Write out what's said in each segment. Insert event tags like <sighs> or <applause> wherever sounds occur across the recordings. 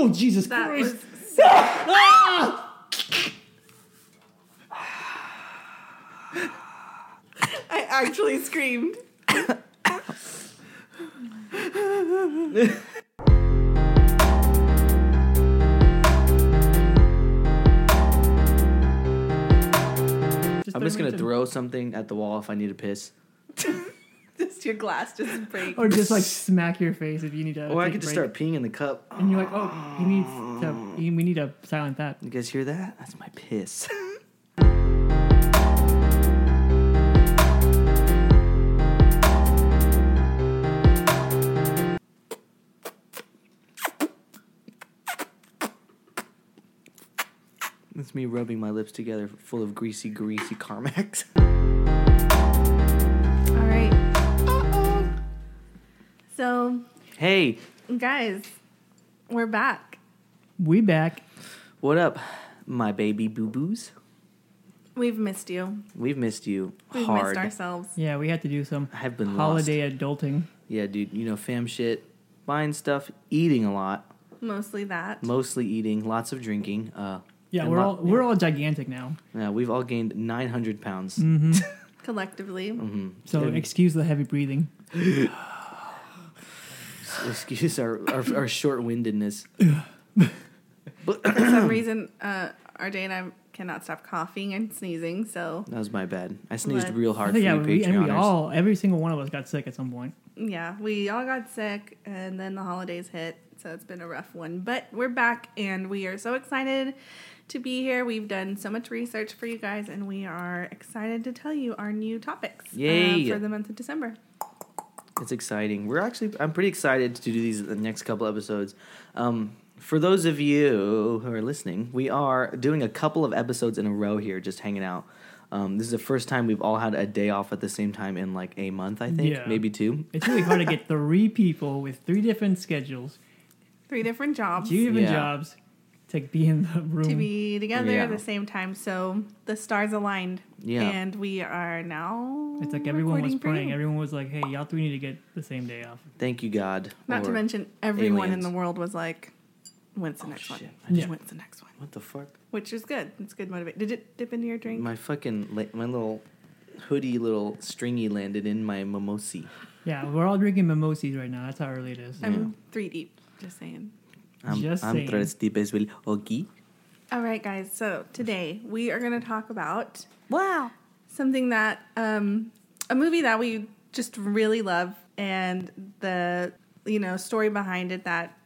cow. Oh Jesus That Christ! was <laughs> ah! I actually screamed. I'm just gonna throw something at the wall if I need to piss. <laughs> Just your glass just breaks. or just like smack your face if you need to. Or I could just start peeing in the cup. And you're like, oh, he needs to. Oh. He, we need to silent that. You guys hear that? That's my piss. <laughs> That's me rubbing my lips together, full of greasy, greasy Carmex. <laughs> So, hey, guys, we're back. We back. what up, my baby boo boos? We've missed you. We've missed you We've hard. missed ourselves. Yeah, we had to do some I have been holiday adulting. Yeah, dude, you know, fam shit, buying stuff, eating a lot, Mostly that. mostly eating, lots of drinking. Uh, Yeah, and we're lo- all we're all gigantic now. yeah, we've all gained 900 pounds. hmm Collectively. hmm So excuse the heavy breathing. <gasps> <laughs> <laughs> Excuse our, our, our short windedness. but For some reason, uh, RJ and I cannot stop coughing and sneezing, so that was my bad. I sneezed Let's- real hard for yeah, you we, and we Patreoners. all every single one of us got sick at some point. yeah, we all got sick and then the holidays hit, so it's been a rough one. But we're back and we are so excited to be here. We've done so much research for you guys and we are excited to tell you our new topics uh, Yay. for the month of December. It's exciting. We're actually, I'm pretty excited to do these the next couple episodes. Um, for those of you who are listening, we are doing a couple of episodes in a row here, just hanging out. Um, this is the first time we've all had a day off at the same time in like a month, I think, Yeah. maybe two. It's really hard to get <laughs> three people with three different schedules, Three different jobs two different Yeah. jobs, to be in the room. to be together Yeah. at the same time. So the stars aligned. Yeah. And we are now. it's like everyone was praying. Everyone was like, "Hey, y'all three need to get the same day off." Thank you, God. Not to mention, everyone in the world was like, when's the Oh, next shit. one? I just- When's the next one? What the fuck? Which is good. It's good motivation. Did it dip into your drink? My fucking la- my little hoodie, little stringy landed in my mimosi. Yeah, we're all drinking mimosas right now. That's how early it is. I'm three deep. Just saying. I'm, Just I'm saying. tres as well. Okay. All right, guys. So today we are going to talk about Wow. something that, um, a movie that we just really love and the, you know, story behind it that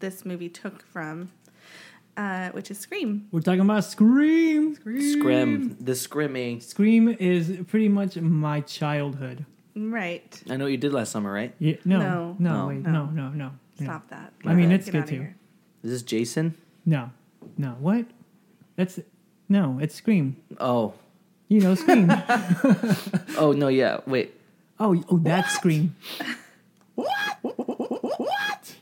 this movie took from, uh, which is Scream. We're talking about Scream. Scream. Scrim. The scrimmy. Scream is pretty much my childhood. Right. I know what you did last summer, right? Yeah, no, No. no, No. wait, No. no, no, no. no. Stop that. I mean, Get it's good outta too. here. Is this Jason? No, no. What? That's no. It's Scream. Oh. You know, Scream. <laughs> <laughs> Oh no, yeah. Wait. oh, oh, that's Scream. What? What?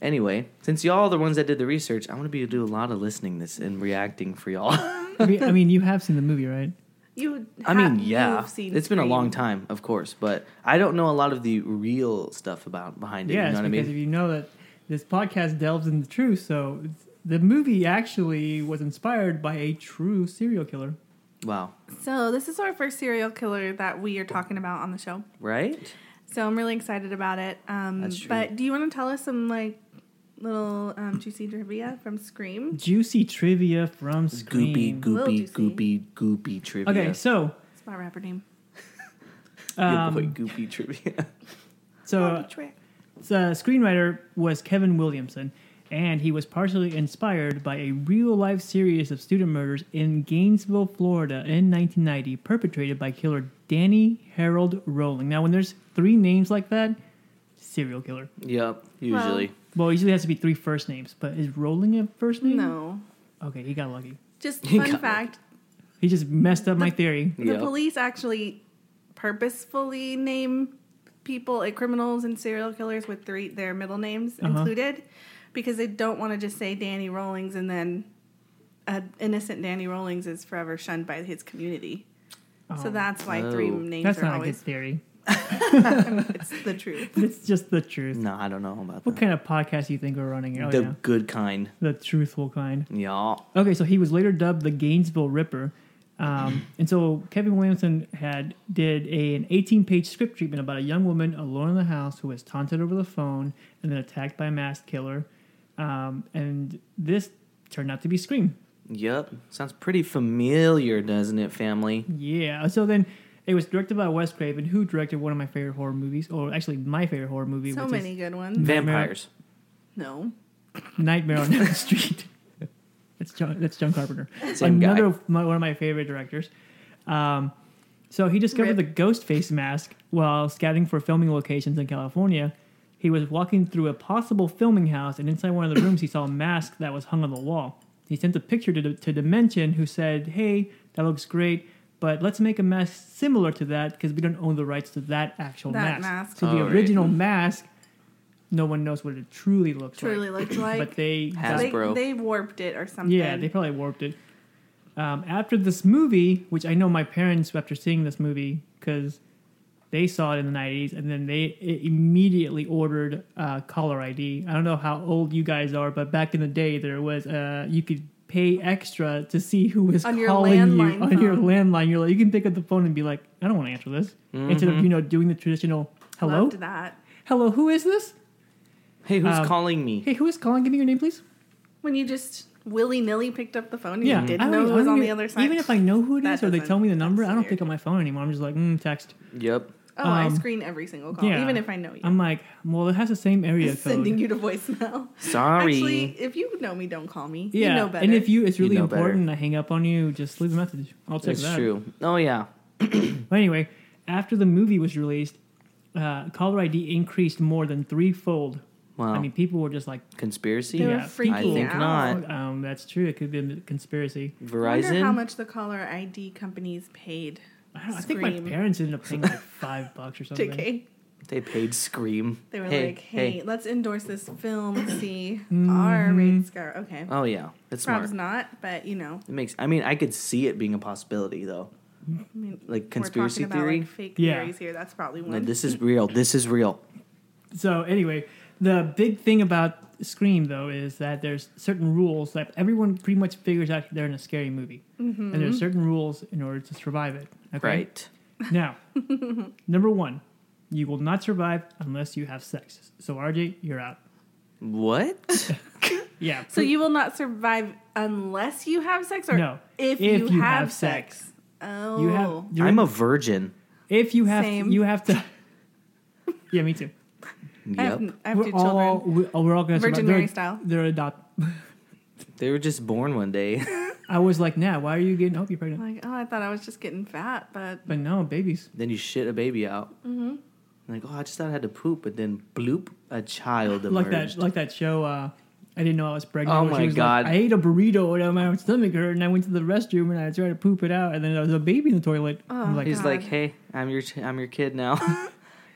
Anyway, since y'all are the ones that did the research, I'm gonna be able to do a lot of listening this and reacting for y'all. I mean, you have seen the movie, right? You. I mean, yeah, you've seen it's been a long time, of course, but I don't know a lot of the real stuff about behind it. Yes, you know what I because mean? if you know that this podcast delves into the truth, so the movie actually was inspired by a true serial killer. wow. So this is our first serial killer that we are talking about on the show. Right? So I'm really excited about it. Um, That's true. But do you want to tell us some like little um, juicy trivia from Scream? Juicy trivia from Scream. Goopy, Little goopy, juicy. goopy, goopy trivia. Okay, so It's my rapper name. Your boy um, goopy trivia. so uh, Trick. The uh, screenwriter was Kevin Williamson, and he was partially inspired by a real life series of student murders in Gainesville, Florida in 1990, perpetrated by killer Danny Harold Rolling. Now, when there's three names like that, serial killer. yep, usually. Well, it usually has to be three first names, but is Rolling a first name? No. Okay, he got lucky. Just <laughs> He fun got fact: He just messed up my theory. the Yep. police actually purposefully name people, uh, criminals and serial killers with three their middle names Uh-huh. included, because they don't want to just say Danny Rawlings and then uh, innocent Danny Rawlings is forever shunned by his community. So Oh, that's why three names That's are not a good always theory. <laughs> it's the truth. <laughs> It's just the truth. No, I don't know about What that. kind of podcast do you think we're running? Oh, the yeah. good kind. The truthful kind. Yeah. Okay, so he was later dubbed the Gainesville Ripper. Um, and so Kevin Williamson had did a, an 18 page script treatment about a young woman alone in the house who was taunted over the phone and then attacked by a masked killer. Um, and this turned out to be Scream. Yep. Sounds pretty familiar, doesn't it, family? Yeah. So then it was directed by Wes Craven, who directed one of my favorite horror movies, or actually my favorite horror movie, So which many good ones. Vampires. No. Nightmare on Elm <laughs> Street. That's John. That's John Carpenter. <laughs> Same. Another of my, one of my favorite directors. Um, so he discovered Rip. the ghost face mask while scouting for filming locations in California. He was walking through a possible filming house, and inside one of the rooms, he saw a mask that was hung on the wall. He sent a picture to, to Dimension, who said, "Hey, that looks great, but let's make a mask similar to that because we don't own the rights to that actual That mask." mask. So the Oh, right. original mask, no one knows what it truly looks Truly <clears throat> like. looked like. but they Has- they, Hasbro. they warped it or something. yeah, they probably warped it. Um, after this movie, which I know my parents, after seeing this movie, because they saw it in the '90s, and then they immediately ordered uh, caller ID. I don't know how old you guys are, but back in the day, there was uh, you could pay extra to see who was On your calling you landline on your landline. You're like, you can pick up the phone and be like, I don't want to answer this, instead of you know doing the traditional hello, Loved that. hello, who is this? Hey, who's Um, calling me? Hey, who is calling? Give me your name, please. When you just willy nilly picked up the phone and Yeah, you I didn't don't- know I who was don't on the other side. Even if I know who it is or they tell me the number, I don't pick up my phone anymore. I'm just like, mm, text. Yep. Oh, I um, screen every single call, yeah. even if I know you. I'm like, well, it has the same area code. sending you to voicemail. Sorry. Actually, if you know me, don't call me. yeah, You know better. and if you it's You really know better. important, I hang up on you. Just leave a message. I'll check That's that. That's true. Oh yeah. <clears throat> But anyway, after the movie was released, uh, caller ID increased more than threefold. Wow. I mean, people were just like, Conspiracy. They were yeah, freaking I think out. not. um, that's true. It could be a conspiracy. I wonder how much the caller ID companies paid I, don't, know, I think my parents ended up paying like <laughs> five bucks or something. K. They paid Scream. They were hey, like, "Hey, hey. let's endorse this film. <coughs> See, Mhm. R rated scar. Okay, Oh yeah, it's perhaps smart. not, but you know, It makes. I mean, I could see it being a possibility though. I mean, Like we're conspiracy talking about theory. like fake Yeah. theories here. That's probably No, one. this is real. This is real. So anyway, the big thing about Scream though is that there's certain rules that everyone pretty much figures out they're in a scary movie, Mm-hmm. and there's certain rules in order to survive it. Okay? Right. Now, <laughs> number one, you will not survive unless you have sex. So RJ, you're out. What? <laughs> <laughs> Yeah. so you will not survive unless you have sex, or No, if, if you, you have, have sex. sex. Oh, you have. I'm in- a virgin. If you have, Same. you have to. Yeah, me too. I have, Yep. I have we're all children. we- oh, we're all gonna Virgin survive. Mary They're, style. they're adopt. <laughs> They were just born one day. <laughs> I was like, nah, why are you getting? Hope you're pregnant. Like, oh, I thought I was just getting fat, but But no, babies. then you shit a baby out. Mm-hmm. Like, oh, I just thought I had to poop, but then bloop, a child like that like that show uh I didn't know I was pregnant. Oh my God. Like, I ate a burrito and my stomach hurt, and I went to the restroom and I tried to poop it out, and then there was a baby in the toilet. I'm Oh, like, He's God. like, hey, I'm your, I'm your kid now. <laughs>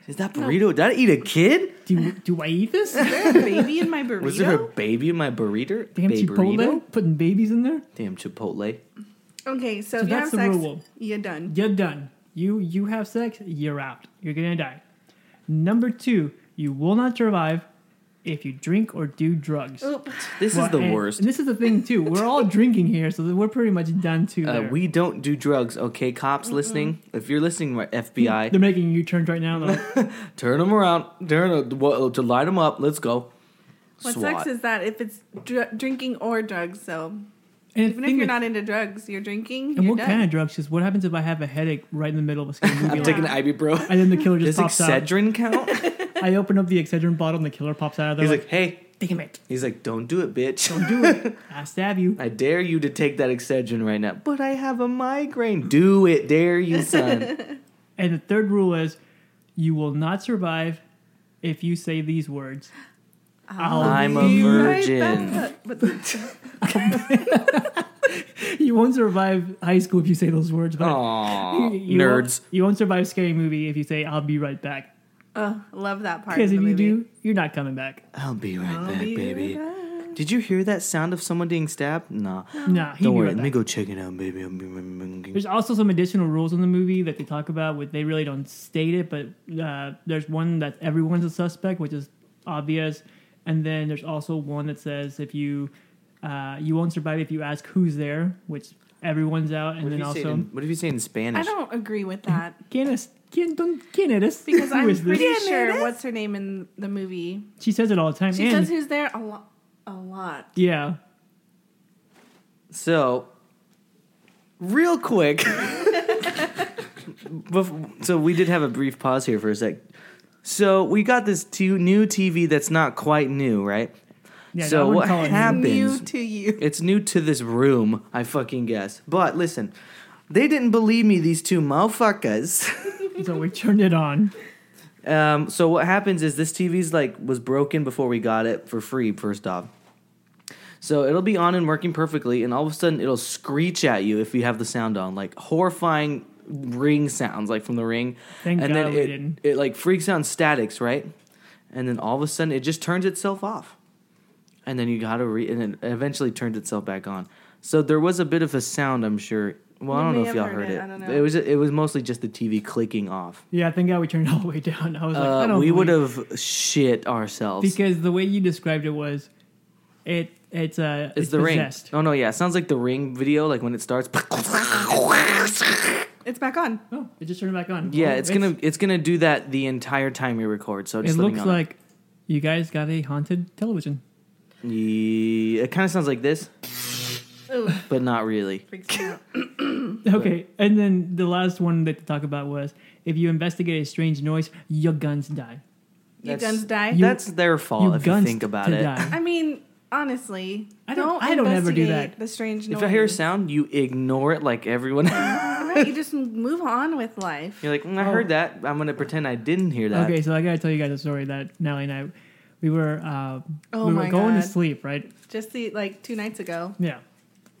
Is that burrito? Did I eat a kid? do, do I eat this? is there a baby in my <laughs> burrito? Was there a baby in my burrito? Damn Babe Chipotle burrito? putting babies in there. Damn Chipotle. okay, so, So if you that's have the sex, rule. you're done. You're done. You you have sex, you're out. You're gonna die. Number two, you will not survive if you drink or do drugs. Oop. This Well, is the and- worst. And this is the thing too. We're all drinking here, so we're pretty much done too. Uh, we don't do drugs, okay? Cops listening, if you're listening, FBI, They're making U turns right now. Though. <laughs> turn them around, turn to, to light them up. Let's go. What SWAT. sucks is that if it's dr- drinking or drugs, so And even if you're is- not into drugs, you're drinking. And you're what done. kind of drugs? Because what happens if I have a headache right in the middle of a scary <laughs> movie? I'm Yeah. taking the Ibibro. And then the killer just Does pops out. Excedrin count? <laughs> I open up the Excedrin bottle and the killer pops out of there. He's like, like, hey. damn it. He's like, don't do it, bitch. Don't do it. <laughs> I stab you. I dare you to take that Excedrin right now. But I have a migraine. Do it, dare you, son. <laughs> And the third rule is you will not survive if you say these words. I'll I'm a Right virgin. <laughs> You won't survive high school if you say those words. But Aw, you- you nerds. Won't, you won't survive scary movie if you say I'll be right back. Oh, love that part. Because if the you movie. do, you're not coming back. I'll be right I'll back, be baby. right back. Did you hear that sound of someone being stabbed? Nah. Nah, he Don't worry. about Let me go check it out, baby. There's also some additional rules in the movie that they talk about, which they really don't state it, but uh, there's one that everyone's a suspect, which is obvious, and then there's also one that says if you uh, you won't survive if you ask who's there, which everyone's out, and What then you say it also in, what if you say in Spanish? I don't agree with that <laughs> ¿Quién es? ¿Quién, don- quién eres? because Who I'm is this? pretty ¿Quién sure eres? what's her name in the movie. She says it all the time. She and, says who's there a lot. A lot. yeah, So, real quick. <laughs> bef- so, we did have a brief pause here for a sec. So, we got this t- new TV that's not quite new, right? yeah. So wouldn't what call it new. happened- New to you. It's new to this room, I fucking guess. But listen, they didn't believe me, these two motherfuckers. <laughs> So we turned it on. Um, so what happens is this TV's like was broken before we got it for free. First off, so it'll be on and working perfectly, and all of a sudden it'll screech at you if you have the sound on, like horrifying ring sounds, like from the ring. Thank and God then we it, didn't. it like freaks out statics, right? And then all of a sudden it just turns itself off, and then you gotta re, and it eventually turns itself back on. So there was a bit of a sound, I'm sure. Well, I don't know if y'all heard heard it, it. I don't know. It was it was mostly just the TV clicking off. Yeah, thank God we turned it all the way down. I was like, I Uh, don't we would have shit ourselves. because the way you described it was, it it's uh it's, the possessed. ring. Oh no, yeah, it sounds like the ring video, like when it starts. <laughs> It's back on. Oh, it just turned it back on. yeah, Well, it's gonna it's gonna do that the entire time we record. So It just let looks like you guys got a haunted television. Yeah, it kind of sounds like this, Ooh, but not really. freaks me out. <coughs> Okay, and then the last one that to talk about was if you investigate a strange noise, your guns die. Your That's- guns die. You- That's their fault you if you guns think about to it. die. I mean, honestly, I don't- I don't ever do investigate that. The strange noise. If I hear a sound, you ignore it like everyone. <laughs> right, you just move on with life. You're like, mm, I heard that. I'm gonna pretend I didn't hear that. Okay, so I gotta tell you guys a story that Nellie and I, we were uh, Oh we were my going to God. sleep, right? Just the like two nights ago, Yeah, we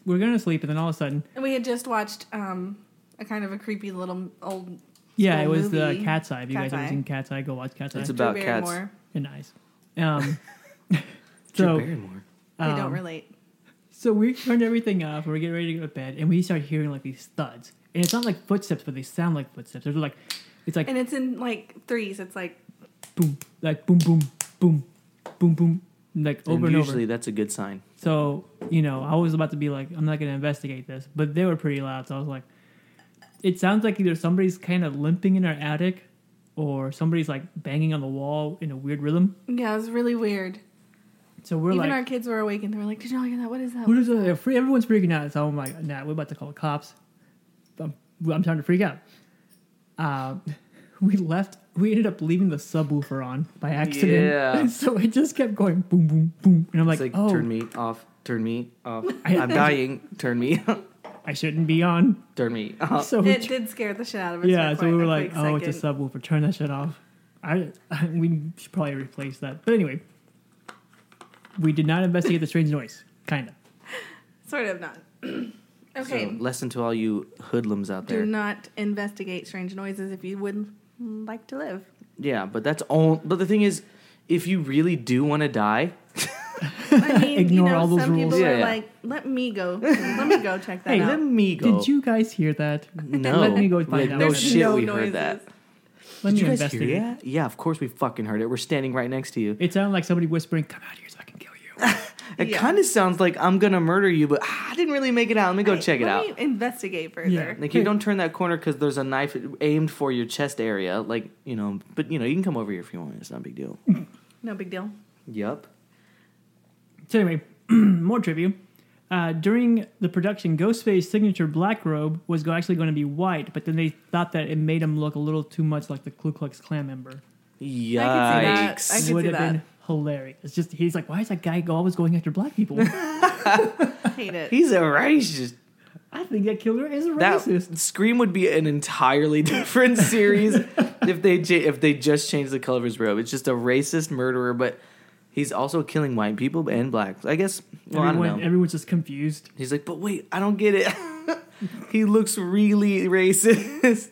were going to sleep, and then all of a sudden, and we had just watched um a kind of a creepy little old yeah, Little it was the movie. Cat's Eye. If you guys Cat's ever Eye. seen Cat's Eye, go watch Cat's Eye. It's Drew about cats. Barrymore. They're nice. Um, <laughs> Drew so Barrymore. They um, don't relate. So we turned everything off. And We were getting ready to go to bed, and we start hearing like these thuds. And it's not like footsteps, but they sound like footsteps. They're like, it's like And it's in like threes. It's like boom, like boom, boom, boom, boom, boom, like over and and, usually over. that's a good sign. So you know, I was about to be like, I'm not gonna investigate this, but they were pretty loud. So I was like, it sounds like either somebody's kind of limping in our attic, or somebody's like banging on the wall in a weird rhythm. yeah, it was really weird. So we're Even like, our kids were awake and they were like, "Did y'all hear that? What is that?" What is that? They're free- Everyone's freaking out. So I'm like, nah, we're about to call the cops. I'm, I'm trying to freak out. Uh, we left. We ended up leaving the subwoofer on by accident. Yeah. <laughs> so it just kept going boom, boom, boom, and I'm like, It's like oh, turn me off, turn me off. <laughs> I- I'm <laughs> dying. Turn me, I shouldn't be on. turn me off. So It tr- did scare the shit out of us. yeah, so we were like, quick oh, it's a subwoofer. Turn that shit off. I, we should probably replace that. But anyway, we did not investigate the strange noise. Kind of. Sort of not. <clears throat> okay. So, lesson to all you hoodlums out there. Do not investigate strange noises if you would like to live. Yeah, but that's all. But the thing is, if you really do want to die, I mean, <laughs> Ignore you know, all those some rules. people Yeah, are yeah. like, "Let me go. Let me go check that Hey, out." let me go. Did you guys hear that? <laughs> <laughs> No. Let me go find Like, out. No There's shit, no we noises. heard that. Let Did me you guys investigate. hear that? Yeah, of course we fucking heard it. We're standing right next to you. It sounded like somebody whispering, "Come out here so I can kill you." It Yeah. kind of sounds like I'm gonna murder you, but ah, I didn't really make it out. Let me go Hey, check it let out. Me investigate further. Yeah. Like you don't turn that corner because there's a knife aimed for your chest area. Like you know, but you know you can come over here if you want. It's not a big deal. No big deal. yup. So anyway, <clears throat> more trivia. Uh, during the production, Ghostface's signature black robe was go- actually going to be white, but then they thought that it made him look a little too much like the Ku Klux Klan member. Yikes! that. I could would see have that. been hilarious. It's just he's like, why is that guy always going after black people? <laughs> Hate it. He's a racist. I think that killer is a That racist. Scream would be an entirely <laughs> different series if they if they just changed the color of his robe. It's just a racist murderer, but he's also killing white people and blacks. I guess. Well, I don't know. everyone's just confused. He's like, but wait, I don't get it. <laughs> he looks really racist.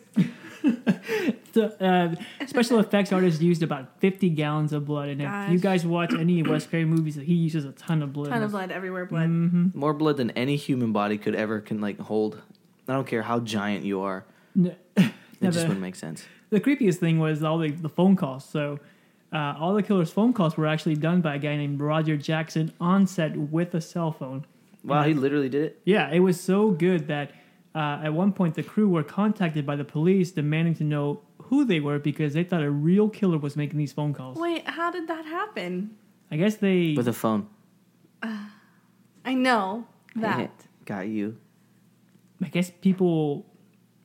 <laughs> the uh, special effects artist used about 50 gallons of blood. And if you guys watch any Wes Craven movies, he uses a ton of blood. Ton of blood everywhere. Blood. hmm More blood than any human body could ever can like hold. I don't care how giant you are. N- <laughs> It Yeah, just the- wouldn't make sense. The creepiest thing was all the, the phone calls. So, uh, all the killer's phone calls were actually done by a guy named Roger Jackson on set with a cell phone. Wow, he literally did it. Yeah, it was so good that uh, at one point the crew were contacted by the police demanding to know who they were because they thought a real killer was making these phone calls. Wait, how did that happen? I guess they. With a phone. I know that. Hey, got you. I guess people.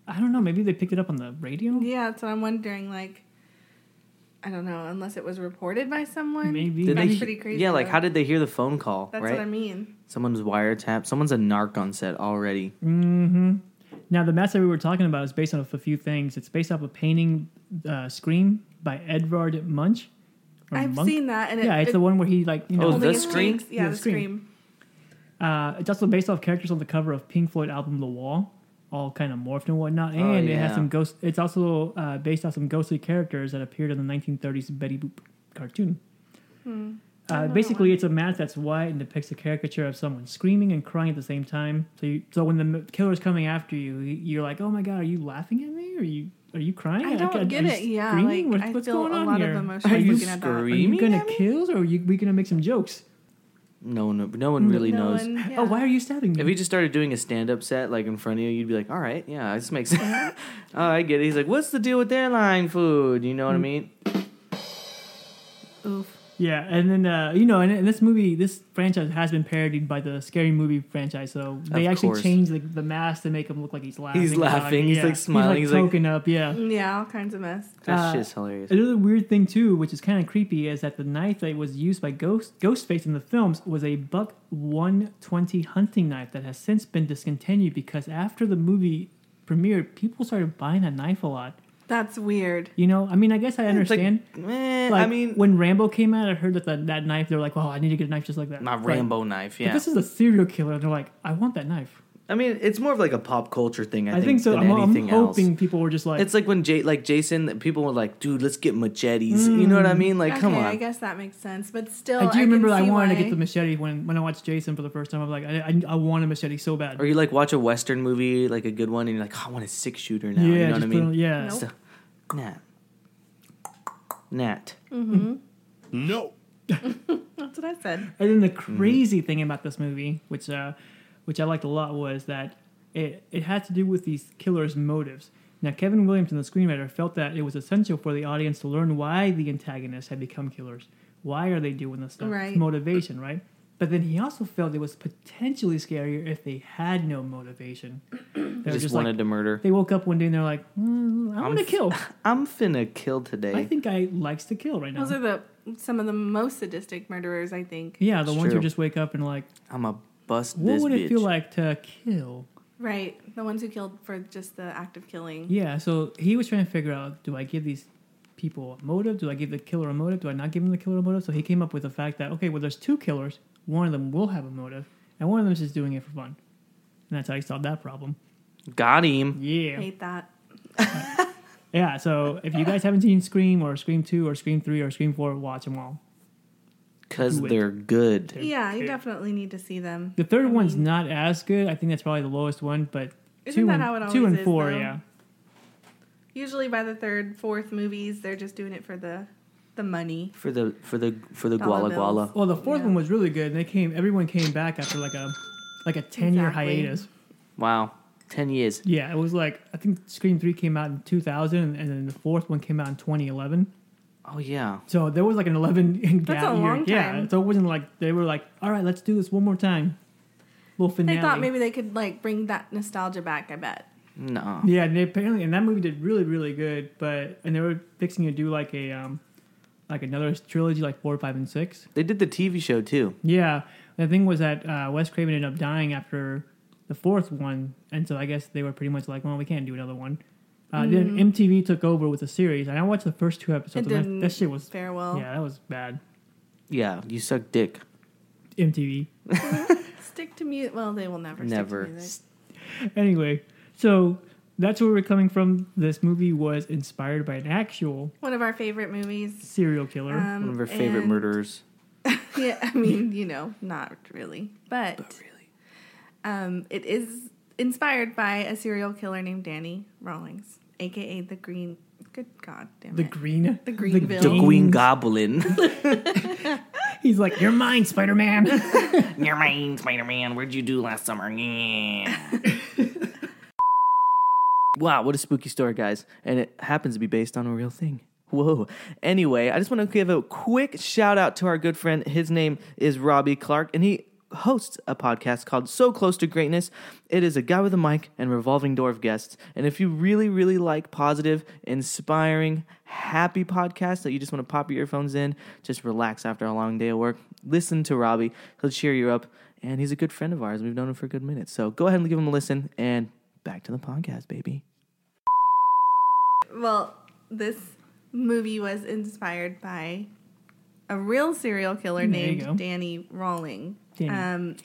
I don't know. Maybe they picked it up on the radio. Yeah, that's what I'm wondering. Like, I don't know, unless it was reported by someone. Maybe. Did That's they, pretty crazy, Yeah, like how did they hear the phone call? That's right? what I mean. Someone's wiretapped. Someone's a narc on set already. hmm Now, the mask that we were talking about is based off a few things. It's based off a painting, uh, Scream by Edvard Munch. I've Monk? seen that, and it, Yeah, it's it, the one where he like you know. Oh, the his Scream? Yeah, Yeah, the Scream. scream. Uh, it's also based off characters on the cover of Pink Floyd album The Wall, all kind of morphed and whatnot. And Oh, it has some ghost. It's also uh, based off some ghostly characters that appeared in the 1930s Betty Boop cartoon. Hmm. I Uh, basically, it's a mask that's white and depicts a caricature of someone screaming and crying at the same time. So, you, so when the m- killer's coming after you, you're like, "Oh my god, are you laughing at me? Are you are you crying? I don't are get it. Yeah, screaming? like What's- I what's feel going a on lot here? of emotions Are you looking at that. Are you gonna kill, or are you we gonna make some jokes? No one, no one really No knows. one- <laughs> yeah. Oh, why are you stabbing me? If he just started doing a stand-up set like in front of you, you'd be like, "All right, yeah, this makes sense." <laughs> oh, I get it. He's like, "What's the deal with airline food?" You know what I mean? Oof. Yeah, and then uh, you know, and, and this movie, this franchise has been parodied by the Scary Movie franchise. So they Of actually course. changed the, the mask to make him look like he's laughing. He's and talking. laughing, he's, like, smiling, He's he's like like- up. Yeah. Yeah, all kinds of mess. That Uh, shit's hilarious. Another weird thing too, which is kind of creepy, is that the knife that was used by Ghost Ghostface in the films was a Buck 120 hunting knife that has since been discontinued because after the movie premiered, people started buying that knife a lot. That's weird. You know, I mean, I guess I It's like, understand. eh, Like, I mean, when Rambo came out, I heard that the, that knife. They're like, "Oh, I need to get a knife just like that." my But- Rambo knife. But Yeah, this is a serial killer. They're like, I want that knife. I mean, it's more of like a pop culture thing. I, I, think, so. Than I'm, I'm anything else. hoping people were just like, It's like when Jay, like Jason, people were like, "Dude, let's get machetes." You know what I mean? Like, okay, come on. I guess that makes sense. But still, I do can remember I see wanted to get the machete when, when I watched Jason for the first time. I'm like, I, I, I want a machete so bad. Or you like watch a western movie, like a good one, and you're like, oh, "I want a six shooter now." yeah, you know what I just put mean? on- yeah. Nope. So, Nat. Nat. No. <laughs> That's what I said. And then the Mm-hmm. crazy thing about this movie, which uh, which I liked a lot, was that it it had to do with these killers' motives. Now, Kevin Williamson, the screenwriter, felt that it was essential for the audience to learn why the antagonists had become killers. Why are they doing this stuff? Right. It's motivation, right? But then he also felt it was potentially scarier if they had no motivation. <clears throat> They just, just wanted like, to murder. they woke up one day and they're like, mm, I I'm want to kill. <laughs> I'm finna kill today. I think I likes to kill right now. Those are the some of the most sadistic murderers. I think. yeah, the It's ones who just wake up and like, I'm a bust what this would bitch. it feel like to kill? Right, the ones who killed for just the act of killing. Yeah, so he was trying to figure out do I give these people a motive? Do I give the killer a motive? Do I not give him the killer a motive? So he came up with the fact that, okay, well, there's two killers. One of them will have a motive, and one of them is just doing it for fun. And that's how he solved that problem. Got him. Yeah. Hate that. <laughs> Yeah, so if you guys haven't seen Scream or Scream 2 or Scream 3 or Scream 4, watch them all. Cause they're good. They're yeah, you definitely need to see them. The third I one's mean- not as good. I think that's probably the lowest one, but Isn't two that and, how it two and is, four, though? yeah. Usually by the third, fourth movies, they're just doing it for the the money. For the for the for the Dollar guala guala. bills. Well, the fourth Yeah. one was really good. And they came, everyone came back after like a like a ten year Exactly. hiatus. Wow. Ten years. Yeah, it was like I think Scream Three came out in 2000, and then the fourth one came out in 2011. Oh yeah. So there was like an 11 <laughs> in That's gap a year. long Yeah, time. so it wasn't like they were like, all right, let's do this one more time. Little finale. They thought maybe they could like bring that nostalgia back. I bet. No. Yeah, and they apparently and that movie did really really good, but and they were fixing to do like a um like another trilogy like four, five, and six. They did the TV show too. Yeah, the thing was that uh, Wes Craven ended up dying after the fourth one, and so I guess they were pretty much like, well, we can't do another one. Uh, Then MTV took over with the series, and I watched the first two episodes. It and didn't that, that shit was farewell. yeah, that was bad. Yeah, you suck dick. MTV. <laughs> Stick to music. Well, they will never. Never. Stick to music. Anyway, so that's where we're coming from. This movie was inspired by an actual One of our favorite movies. serial killer. Um, One of our favorite and- murderers. <laughs> Yeah, I mean, you know, not really, but, But really. um, it is inspired by a serial killer named Danny Rawlings, aka the Green. Good God damn it. the green, The Greenville. The Gaines. Green Goblin. <laughs> He's like, "You're mine, Spider Man." <laughs> You're mine, Spider Man. Where'd you do last summer? Yeah. <laughs> wow, what a spooky story, guys. And it happens to be based on a real thing. Whoa. Anyway, I just want to give a quick shout out to our good friend. His name is Robbie Clark, and he hosts a podcast called So Close to Greatness. It is a guy with a mic and revolving door of guests. And if you really, really like positive, inspiring, happy podcasts that you just want to pop your earphones in, just relax after a long day of work, listen to Robbie. He'll cheer you up. And he's a good friend of ours. We've known him for a good minute. So go ahead and give him a listen. And back to the podcast, baby. Well, this movie was inspired by a real serial killer There named Danny Rawling, Danny um,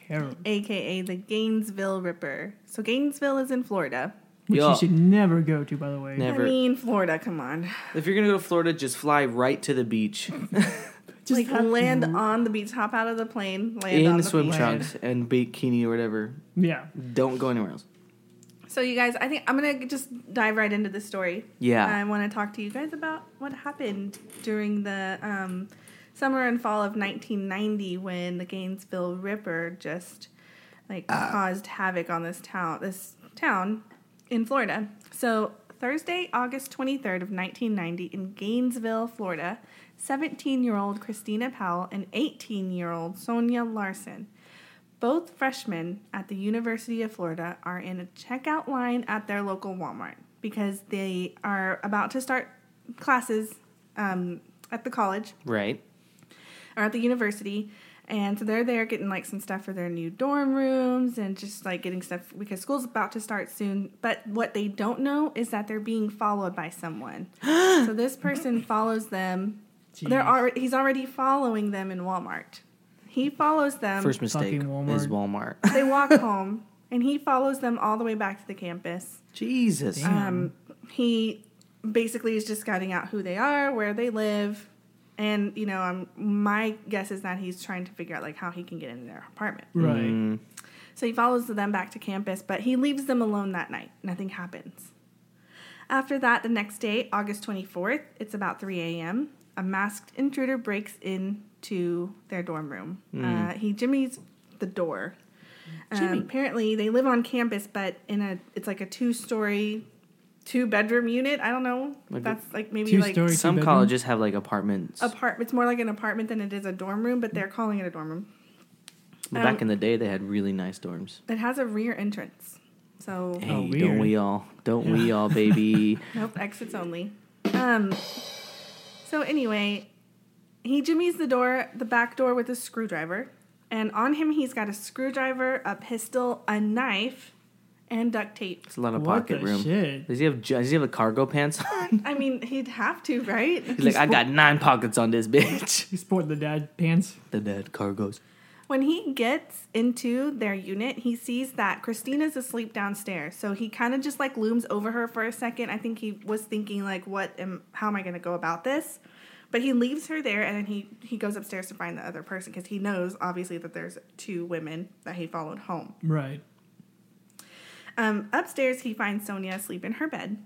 aka the Gainesville Ripper. So Gainesville is in Florida. which Yo. you should never go to, by the way. Never. I mean, Florida. Come on, If you're going to go to Florida, just fly right to the beach <laughs> Just like have- land on the beach, hop out of the plane, land on in the swim beach. trunks and bikini or whatever. Yeah, Don't go anywhere else. So you guys, I think I'm gonna just dive right into the story. Yeah. I want to talk to you guys about what happened during the um, summer and fall of 1990 when the Gainesville Ripper just like caused havoc on this town, this town in Florida. So Thursday, August 23rd of 1990, in Gainesville, Florida, 17-year-old Christina Powell and 18-year-old Sonia Larson both freshmen at the University of Florida are in a checkout line at their local Walmart because they are about to start classes um, at the college Right. Or at the university. And so they're there getting like some stuff for their new dorm rooms and just like getting stuff because school's about to start soon. But what they don't know is that they're being followed by someone. <gasps> so this person follows them. They're already he's already following them in Walmart. He follows them. First mistake Walmart. is Walmart. they walk <laughs> home and he follows them all the way back to the campus. Jesus. Damn. Um, he basically is just scouting out who they are, where they live, and you know, um, my guess is that he's trying to figure out like how he can get into their apartment. right. Mm, So he follows them back to campus, but he leaves them alone that night. Nothing happens. After that, the next day, August 24th, it's about 3 a.m., a masked intruder breaks into their dorm room. Uh, he jimmies the door. Um, Jimmy. apparently, they live on campus, but in a it's like a two story, two bedroom unit. I don't know. Like That's like maybe Two like story, Some bedroom? colleges have like apartments. apart. It's more like an apartment than it is a dorm room, but they're calling it a dorm room. But back um, in the day, they had really nice dorms. It has a rear entrance. So Hey, Oh, don't we all? Don't we all, baby? <laughs> Nope, exits only. Um. So anyway, he jimmies the door, the back door with a screwdriver, and on him he's got a screwdriver, a pistol, a knife, and duct tape. It's a lot of What pocket the room. shit? Does he have? Does he have a cargo pants on? I mean, he'd have to, right? He's like, I got nine pockets on this bitch. <laughs> He's sporting the dad pants. The dad cargos. When he gets into their unit, he sees that Christina's asleep downstairs. So he kind of just like looms over her for a second. I think he was thinking like, "What am? How am I going to go about this?" But he leaves her there, and then he he goes upstairs to find the other person because he knows obviously that there's two women that he followed home. Right. Um, upstairs, he finds Sonia asleep in her bed.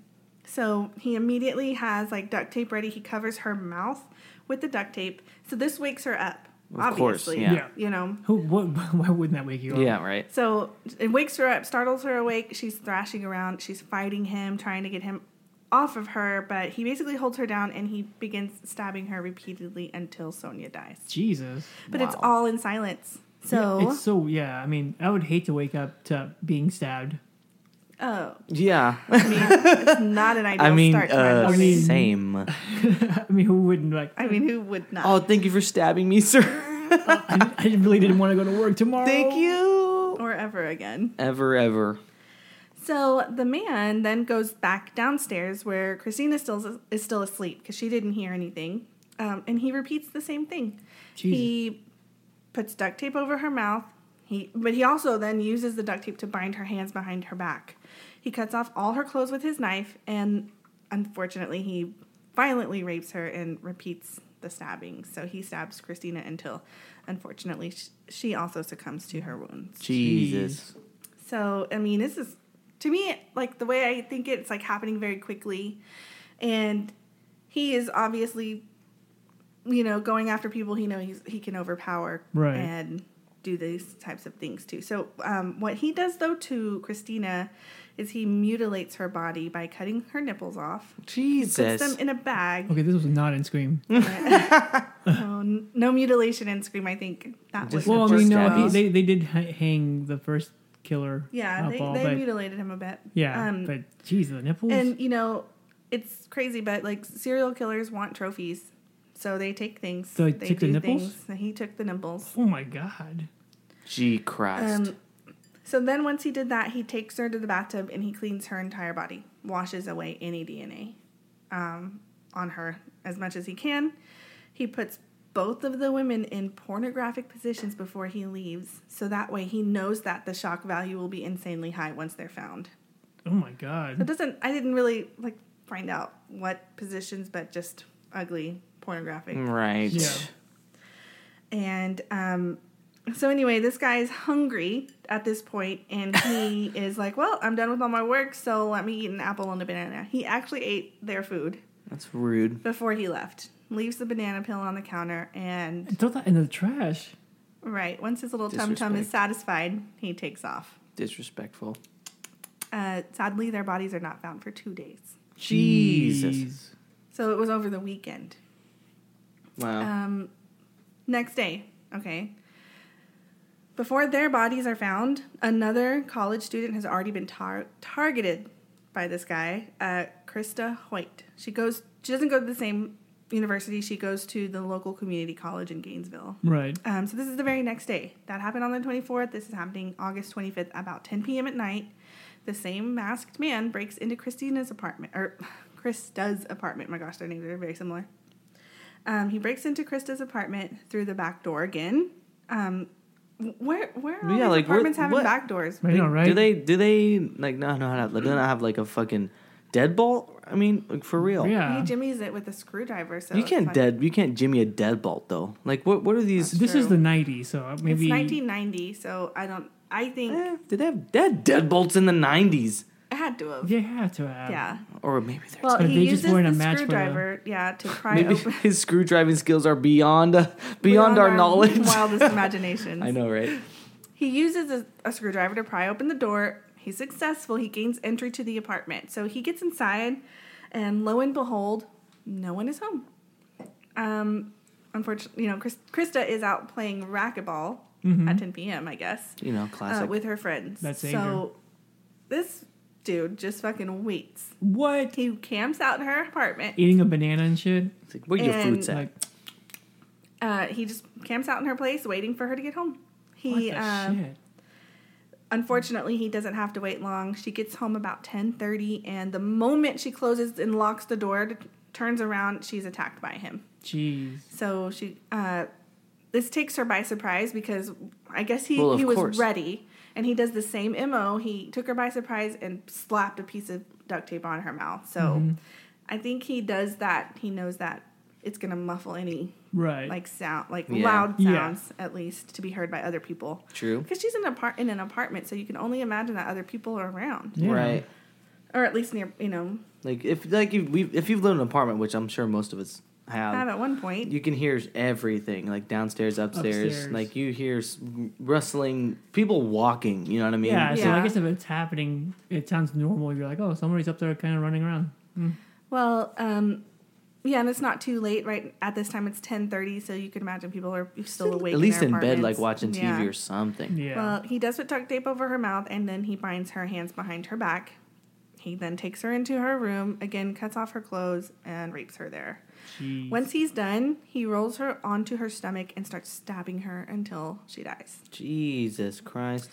So he immediately has like duct tape ready. He covers her mouth with the duct tape. So this wakes her up. Of course, obviously, yeah. Yeah. You know, Who? What? <laughs> Why wouldn't that wake you up? Yeah, right. So it wakes her up, startles her awake. She's thrashing around. She's fighting him, trying to get him off of her. But he basically holds her down and he begins stabbing her repeatedly until Sonia dies. Jesus. But it's all in silence. So, Yeah, it's so yeah. I mean, I would hate to wake up to being stabbed. Oh, Yeah. I mean, it's not an <laughs> ideal I mean, start to my uh, morning. mean- same. <laughs> I mean, who wouldn't like? I mean, who would not? Oh, thank you for stabbing me, <laughs> sir. I, I really didn't want to go to work tomorrow. thank you. Or ever again. Ever, ever. So the man then goes back downstairs where Christina still is still asleep because she didn't hear anything, um, and he repeats the same thing. Jesus. He puts duct tape over her mouth. He, but he also then uses the duct tape to bind her hands behind her back. He cuts off all her clothes with his knife, and unfortunately, he violently rapes her and repeats the stabbing. So he stabs Christina until, unfortunately, she also succumbs to her wounds. Jesus. So, I mean, this is, to me, like the way I think it, it's like happening very quickly. And he is obviously, you know, going after people he knows he can overpower Right. and do these types of things too. So, um, what he does though to Christina is he mutilates her body by cutting her nipples off, Jesus. puts them in a bag. Okay, this was not in Scream. <laughs> no, no mutilation in Scream. I think that Just- was. Well, I mean, no, he, they they did hang the first killer. yeah, up they, all, they but, mutilated him a bit. yeah, um, but geez, the nipples. And you know, it's crazy, but like serial killers want trophies, so they take things. So he they took the nipples? things. And He took the nipples. oh my god. Gee Christ. Um, so then once he did that, he takes her to the bathtub and he cleans her entire body, washes away any DNA um, on her as much as he can. He puts both of the women in pornographic positions before he leaves, so that way he knows that the shock value will be insanely high once they're found. Oh my god! It doesn't. I didn't really like find out what positions, but just ugly pornographic. right. Yeah. And um, so anyway, this guy is hungry at this point, and he <laughs> is like, "Well, I'm done with all my work, so let me eat an apple and a banana." He actually ate their food That's rude. before he left. Leaves the banana peel on the counter, and Throw that in the trash. right once his little tum tum is satisfied, he takes off. Disrespectful. Uh, sadly, their bodies are not found for two days. Jesus. So it was over the weekend. Wow. Um, next day, okay. Before their bodies are found, another college student has already been tar- targeted by this guy, uh, Christa Hoyt. She goes. She doesn't go to the same university. She goes to the local community college in Gainesville. Right. Um, so this is the very next day. That happened on the 24th. This is happening August 25th, about 10 p.m. at night. The same masked man breaks into Christina's apartment, or <sighs> Christa's apartment. My gosh, their names are very similar. Um, he breaks into Christa's apartment through the back door again. Um, where where are yeah, like, apartments what, having what? back doors? I know, right? Do they do they like no no no do they not have like a fucking deadbolt? I mean, like, for real. Yeah. He jimmies it with a screwdriver. So you can't dead you can't jimmy a deadbolt though. Like what what are these? This is the '90s, so maybe it's 1990. So I don't. I think. Eh, did they have dead deadbolts in the '90s? Had to have. You have to have. Yeah. Or maybe they're Well, But he they just uses weren't a the match for screwdriver, yeah, to pry maybe open <laughs> his screwdriving skills are beyond uh, beyond, our, knowledge. wildest <laughs> imaginations. I know, right? He uses a, a screwdriver to pry open the door. He's successful. He gains entry to the apartment. So he gets inside, and lo and behold, no one is home. Um, unfortunately, you know, Chris, Christa is out playing racquetball Mhm. at 10 p.m. I guess You know, uh, classic. with her friends. That's so. anger. This dude just fucking waits. What? He camps out in her apartment. Eating a banana and shit? It's like, where your and, fruits at? Like, Uh, he just camps out in her place, waiting for her to get home. He what the uh, shit? unfortunately he doesn't have to wait long she gets home about 10.30 and the moment she closes and locks the door t- turns around she's attacked by him Jeez. so she uh, this takes her by surprise because i guess he, Well, of he was course. ready and he does the same mo he took her by surprise and slapped a piece of duct tape on her mouth so Mm-hmm. i think he does that he knows that it's going to muffle any Right. like sound like Yeah. loud Yeah. sounds at least to be heard by other people True. because she's in, a apart- in an apartment, so you can only imagine that other people are around, Yeah. Right. or at least near, you know, Like if like if we if you've lived in an apartment, which I'm sure most of us have, have at one point. you can hear everything like downstairs, upstairs. Upstairs. Like you hear s- rustling, people walking. You know what I mean? yeah, so Yeah. I guess if it's happening, it sounds normal. You're like, oh, somebody's up there kind of running around. well, um, yeah, and it's not too late, right? At this time, it's ten thirty, so you can imagine people are still awake. At least their in bed, like apartments. watching TV Yeah. or something. Yeah. Well, he does put duct tape over her mouth, and then he binds her hands behind her back. He then takes her into her room, again cuts off her clothes, and rapes her there. Jeez. Once he's done, he rolls her onto her stomach and starts stabbing her until she dies. Jesus Christ.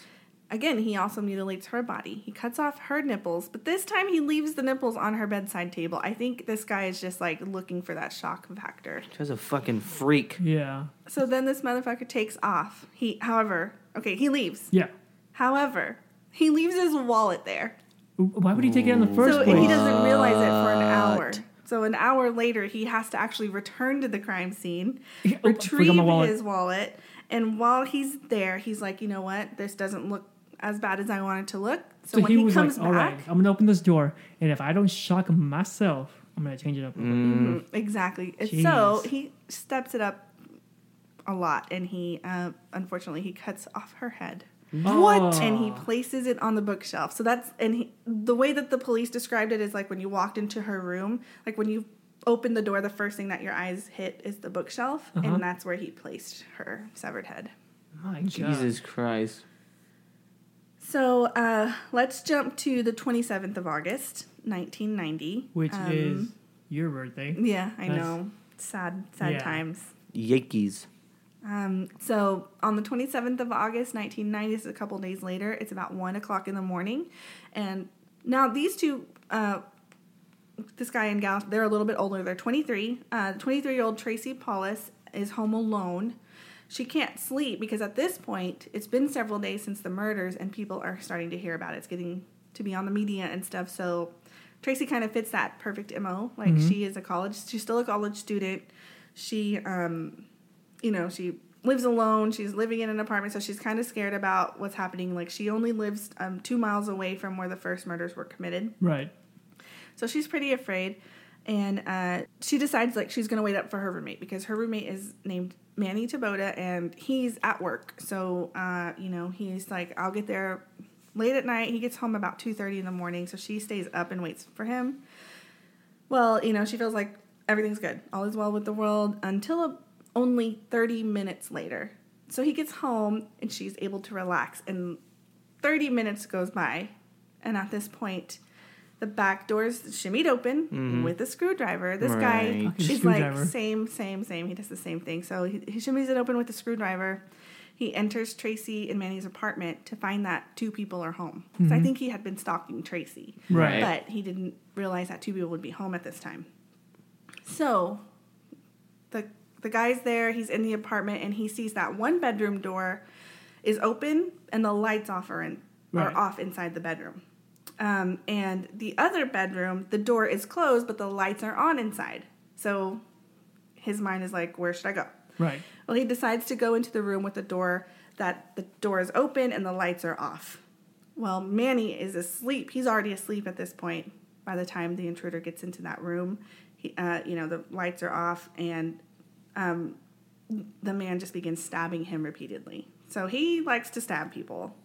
Again, he also mutilates her body. He cuts off her nipples, but this time he leaves the nipples on her bedside table. I think this guy is just like looking for that shock factor. Guy's a fucking freak. yeah. So then this motherfucker takes off. He, however, Okay, he leaves. Yeah. However, he leaves his wallet there. Why would he take it in the first so place? he doesn't realize it for an hour. What? So an hour later, he has to actually return to the crime scene, Oh, retrieve wallet. his wallet, and while he's there, he's like, you know what? This doesn't look as bad as I want it to look. So, So when he, he, comes like, "All right, back, I'm gonna open this door, and if I don't shock myself, I'm gonna change it up." a little bit." Mhm, exactly. And So he steps it up a lot, and he uh, unfortunately he cuts off her head. What? and he places it on the bookshelf. So that's and he, the way that the police described it is like when you walked into her room, like when you opened the door, the first thing that your eyes hit is the bookshelf, Uh-huh. and that's where he placed her severed head. My God. Jesus Christ. So uh, let's jump to the 27th of August, 1990. Which Um, is your birthday. yeah, I Nice. know, sad, sad Yeah. times. Yankees. Um, so on the 27th of August, 1990, this is a couple days later, it's about 1 o'clock in the morning. And now these two, uh, this guy and gal, they're a little bit older. They're 23. Uh, 23 year old Tracy Paules is home alone. She can't sleep because at this point, it's been several days since the murders and people are starting to hear about it. It's getting to be on the media and stuff. So Tracy kind of fits that perfect MO. Like she is a college, she's still a college student. She, um, you know, she lives alone. She's living in an apartment, so she's kind of scared about what's happening. Like she only lives um, two miles away from where the first murders were committed, Right. so she's pretty afraid. And uh, she decides like she's gonna wait up for her roommate because her roommate is named Manny Taboada and he's at work. So uh, you know he's like I'll get there late at night. He gets home about two thirty in the morning, so she stays up and waits for him. Well, you know, she feels like everything's good. All is well with the world until a, only 30 minutes later. So he gets home and she's able to relax. And 30 minutes goes by. And at this point, the back door's shimmied open mm-hmm. with a screwdriver. This guy Right. Fucking is like, same, same, same. He does the same thing. So he, he shimmies it open with a screwdriver. He enters Tracy and Manny's apartment to find that two people are home. So I mm-hmm. think he had been stalking Tracy Right. but he didn't realize that two people would be home at this time. So the guy's there, he's in the apartment and he sees that one bedroom door is open and the lights off are in Right. are off inside the bedroom. Um, and the other bedroom, the door is closed, but the lights are on inside. So his mind is like, where should I go? Right. Well, he decides to go into the room with the door that the door is open and the lights are off. Well, Manny is asleep. He's already asleep at this point. By the time the intruder gets into that room, he, uh, you know, the lights are off, and um, the man just begins stabbing him repeatedly. So he likes to stab people,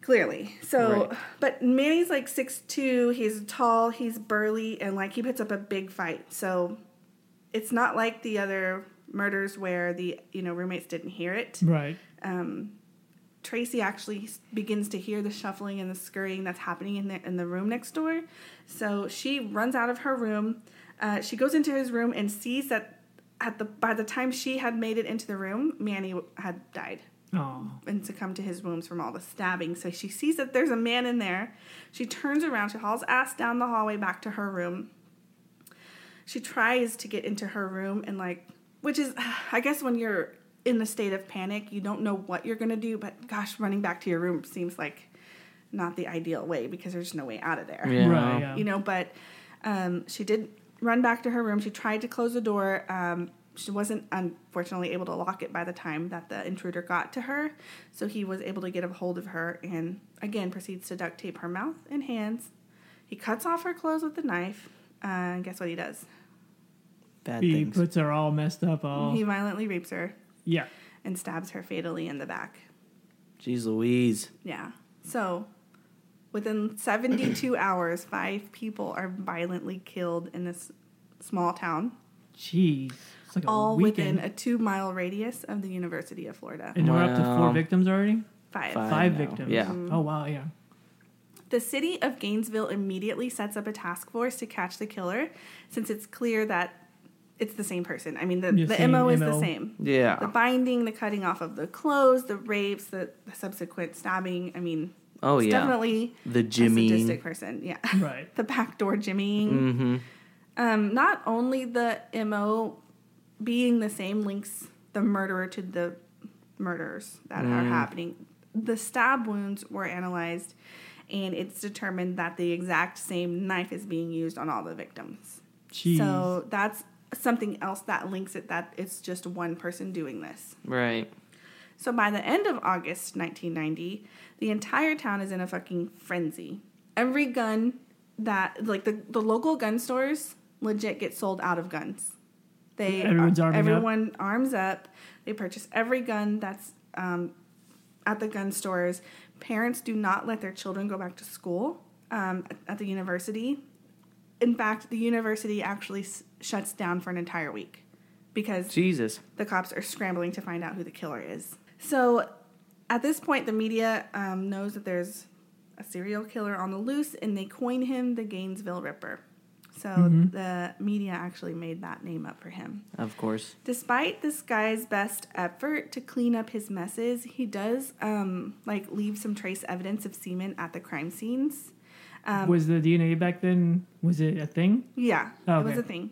clearly. So, Right. but Manny's like six two. He's tall. He's burly, and like he puts up a big fight. So it's not like the other murders where the you know roommates didn't hear it. Right. Um, Tracy actually begins to hear the shuffling and the scurrying that's happening in the in the room next door. So she runs out of her room. Uh, she goes into his room and sees that at the by the time she had made it into the room, Manny had died Oh. and succumbed to his wounds from all the stabbing. So she sees that there's a man in there. She turns around. She hauls ass down the hallway back to her room. She tries to get into her room and like, which is, <sighs> I guess, when you're in a state of panic, you don't know what you're gonna do. But gosh, running back to your room seems like not the ideal way because there's no way out of there Yeah. Right. Yeah. you know but um, she did run back to her room she tried to close the door um, she wasn't unfortunately able to lock it by the time that the intruder got to her so he was able to get a hold of her and again proceeds to duct tape her mouth and hands he cuts off her clothes with the knife uh, and guess what he does Bad He things. puts her all messed up. All. he violently rapes her yeah. and stabs her fatally in the back Jeez Louise. yeah so within 72 <coughs> hours five people are violently killed in this small town Jeez. It's like all weekend. within a two mile radius of the University of Florida. and we're up to four victims already. Five. Five. Five victims. Yeah. Mm-hmm. Oh wow. Yeah. The city of Gainesville immediately sets up a task force to catch the killer since it's clear that it's the same person. I mean, the, The the MO is the same. Yeah. The binding, the cutting off of the clothes, the rapes, the, the subsequent stabbing. I mean, Oh it's yeah. definitely The a Jimmy. sadistic person. Yeah. <laughs> Right. the backdoor jimmying. Mm-hmm. Um, not only the MO being the same links the murderer to the murders that are happening. The stab wounds were analyzed, and it's determined that the exact same knife is being used on all the victims. Jeez. So that's something else that links it that it's just one person doing this. Right. So by the end of August 1990, the entire town is in a fucking frenzy. Every gun that like the, the local gun stores legit get sold out of guns. They Everyone's arming up. everyone arms up. They purchase every gun that's um, at the gun stores. Parents do not let their children go back to school um, at- at the university. In fact, the university actually s- shuts down for an entire week because Jesus. the cops are scrambling to find out who the killer is. So at this point, the media um, knows that there's a serial killer on the loose and they coin him the Gainesville Ripper. So the media actually made that name up for him. Of course. Despite this guy's best effort to clean up his messes, he does um, like leave some trace evidence of semen at the crime scenes. Um, was the DNA back then? Was it a thing? Yeah, Oh, it was a thing.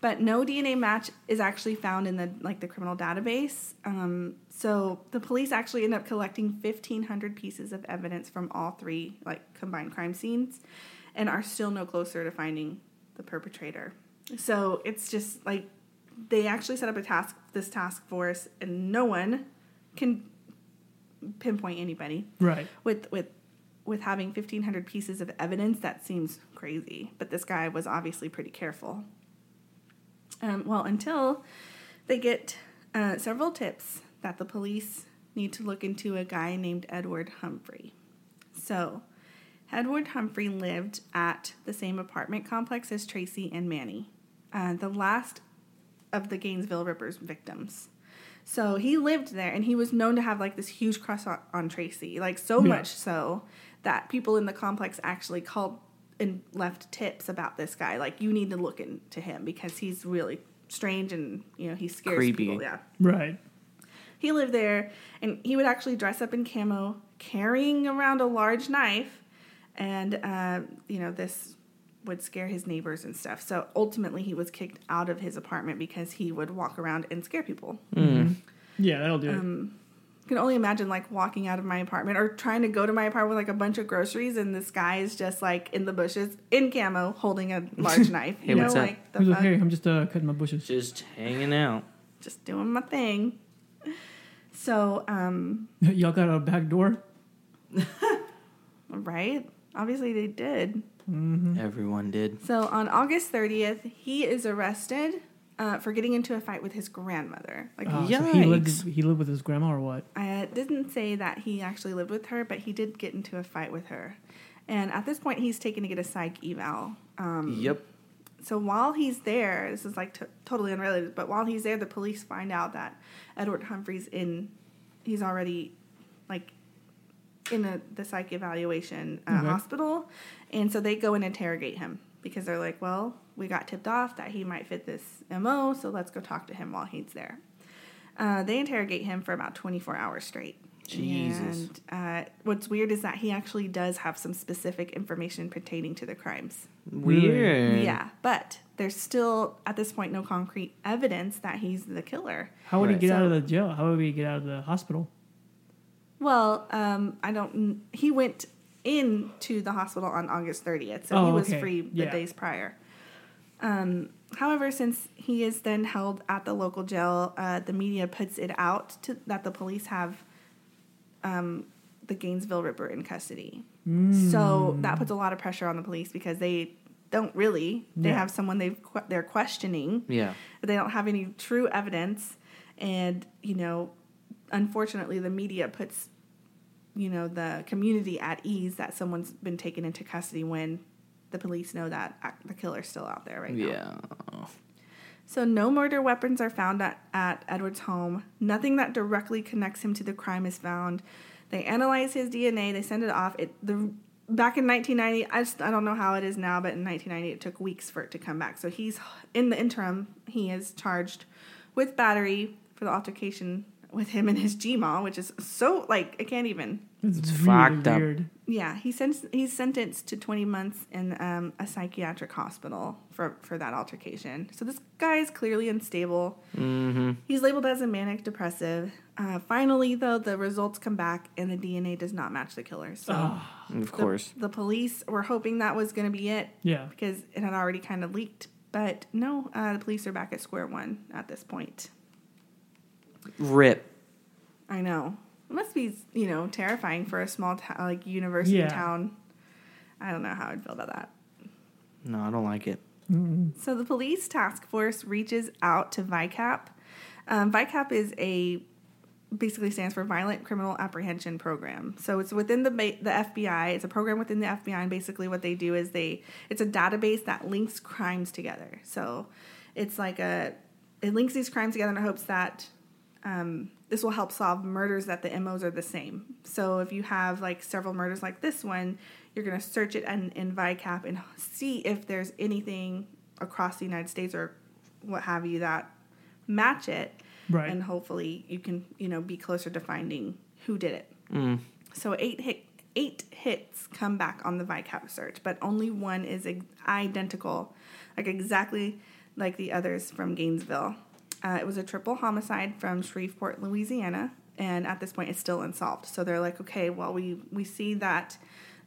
But no DNA match is actually found in the like the criminal database. Um, so the police actually end up collecting fifteen hundred pieces of evidence from all three like combined crime scenes, and are still no closer to finding the perpetrator. So it's just like they actually set up a task this task force, and no one can pinpoint anybody Right. with with with having 1500 pieces of evidence that seems crazy but this guy was obviously pretty careful um, well until they get uh, several tips that the police need to look into a guy named edward humphrey so edward humphrey lived at the same apartment complex as tracy and manny uh, the last of the gainesville rippers victims so he lived there and he was known to have like this huge crush on, on Tracy, like so Yeah. much so that people in the complex actually called and left tips about this guy. Like you need to look into him because he's really strange and you know he scares Creepy. people. Yeah. Right. He lived there and he would actually dress up in camo, carrying around a large knife, and uh, you know this would scare his neighbors and stuff. So ultimately, he was kicked out of his apartment because he would walk around and scare people. Yeah, that'll do Um, can only imagine like walking out of my apartment or trying to go to my apartment with like a bunch of groceries and this guy is just like in the bushes in camo holding a <laughs> large knife. Hey, You know, what's up? like it. the He's like, fuck? hey, I'm just uh, cutting my bushes. Just hanging out. just doing my thing. So, um, <laughs> Y'all got a back door? <laughs> right? Obviously they did. Everyone did. So on August 30th, he is arrested uh, for getting into a fight with his grandmother. Like Oh, so he lived. He lived with his grandma or what? I didn't say that he actually lived with her, but he did get into a fight with her. And at this point, he's taken to get a psych eval. Um, Yep. So while he's there, this is like t- totally unrelated, but while he's there, the police find out that Edward Humphrey's in, he's already like in a, the psych evaluation uh, Okay. hospital. And so they go and interrogate him because they're like, well, we got tipped off that he might fit this MO, so let's go talk to him while he's there. Uh, they interrogate him for about 24 hours straight. Jesus. And uh, what's weird is that he actually does have some specific information pertaining to the crimes. Weird. Yeah, but there's still at this point no concrete evidence that he's the killer. How would Right. he get out of the jail? How would he get out of the hospital? Well, um, I don't. He went into the hospital on August 30th, so he Oh, was okay. free the Yeah. days prior. Um, however, since he is then held at the local jail, uh, the media puts it out to, that the police have um, the Gainesville Ripper in custody. So that puts a lot of pressure on the police because they don't really. They Yeah. have someone they've que- they're questioning Yeah. but they don't have any true evidence and you know unfortunately the media puts you know the community at ease that someone's been taken into custody when the police know that the killer's still out there right now Yeah. So no murder weapons are found at, at edward's home. Nothing that directly connects him to the crime is found. They analyze his dna they send it off. It the back in 1990 I, just, I don't know how it is now but in 1990 it took weeks for it to come back. So he's in the interim he is charged with battery for the altercation with him and his gma which is so like i can't even It's, It's really fucked up. Mm-hmm. yeah he sent, he's sentenced to 20 months in um, a psychiatric hospital for, for that altercation so this guy is clearly unstable Mm-hmm. He's labeled as a manic depressive. Uh, finally, though, the results come back and the DNA does not match the killer. So Ah, Of the- course. the, police were hoping that was going to be it yeah. because it had already kind of leaked. But no, uh, the police are back at square one at this point. Rip. I know. It must be, you know, terrifying for a small town, like university Yeah. town. I don't know how I'd feel about that. No, I don't like it. So the police task force reaches out to VICAP. Um, VICAP is a basically stands for Violent Criminal Apprehension Program. So it's within the ba- the FBI. It's a program within the FBI, and basically what they do is they it's a database that links crimes together. So it's like a it links these crimes together in hopes that um, this will help solve murders that the MOs are the same. So if you have like several murders like this one, you're going to search it in, in VICAP and see if there's anything across the United States or what have you that match it. Right. And hopefully you can, you know, be closer to finding who did it. Mm. So eight hit, eight hits come back on the VICAP search, but only one is identical, like exactly like the others from Gainesville. Uh, it was a triple homicide from Shreveport, Louisiana, and at this point, it's still unsolved. So they're like, okay, well, we we see that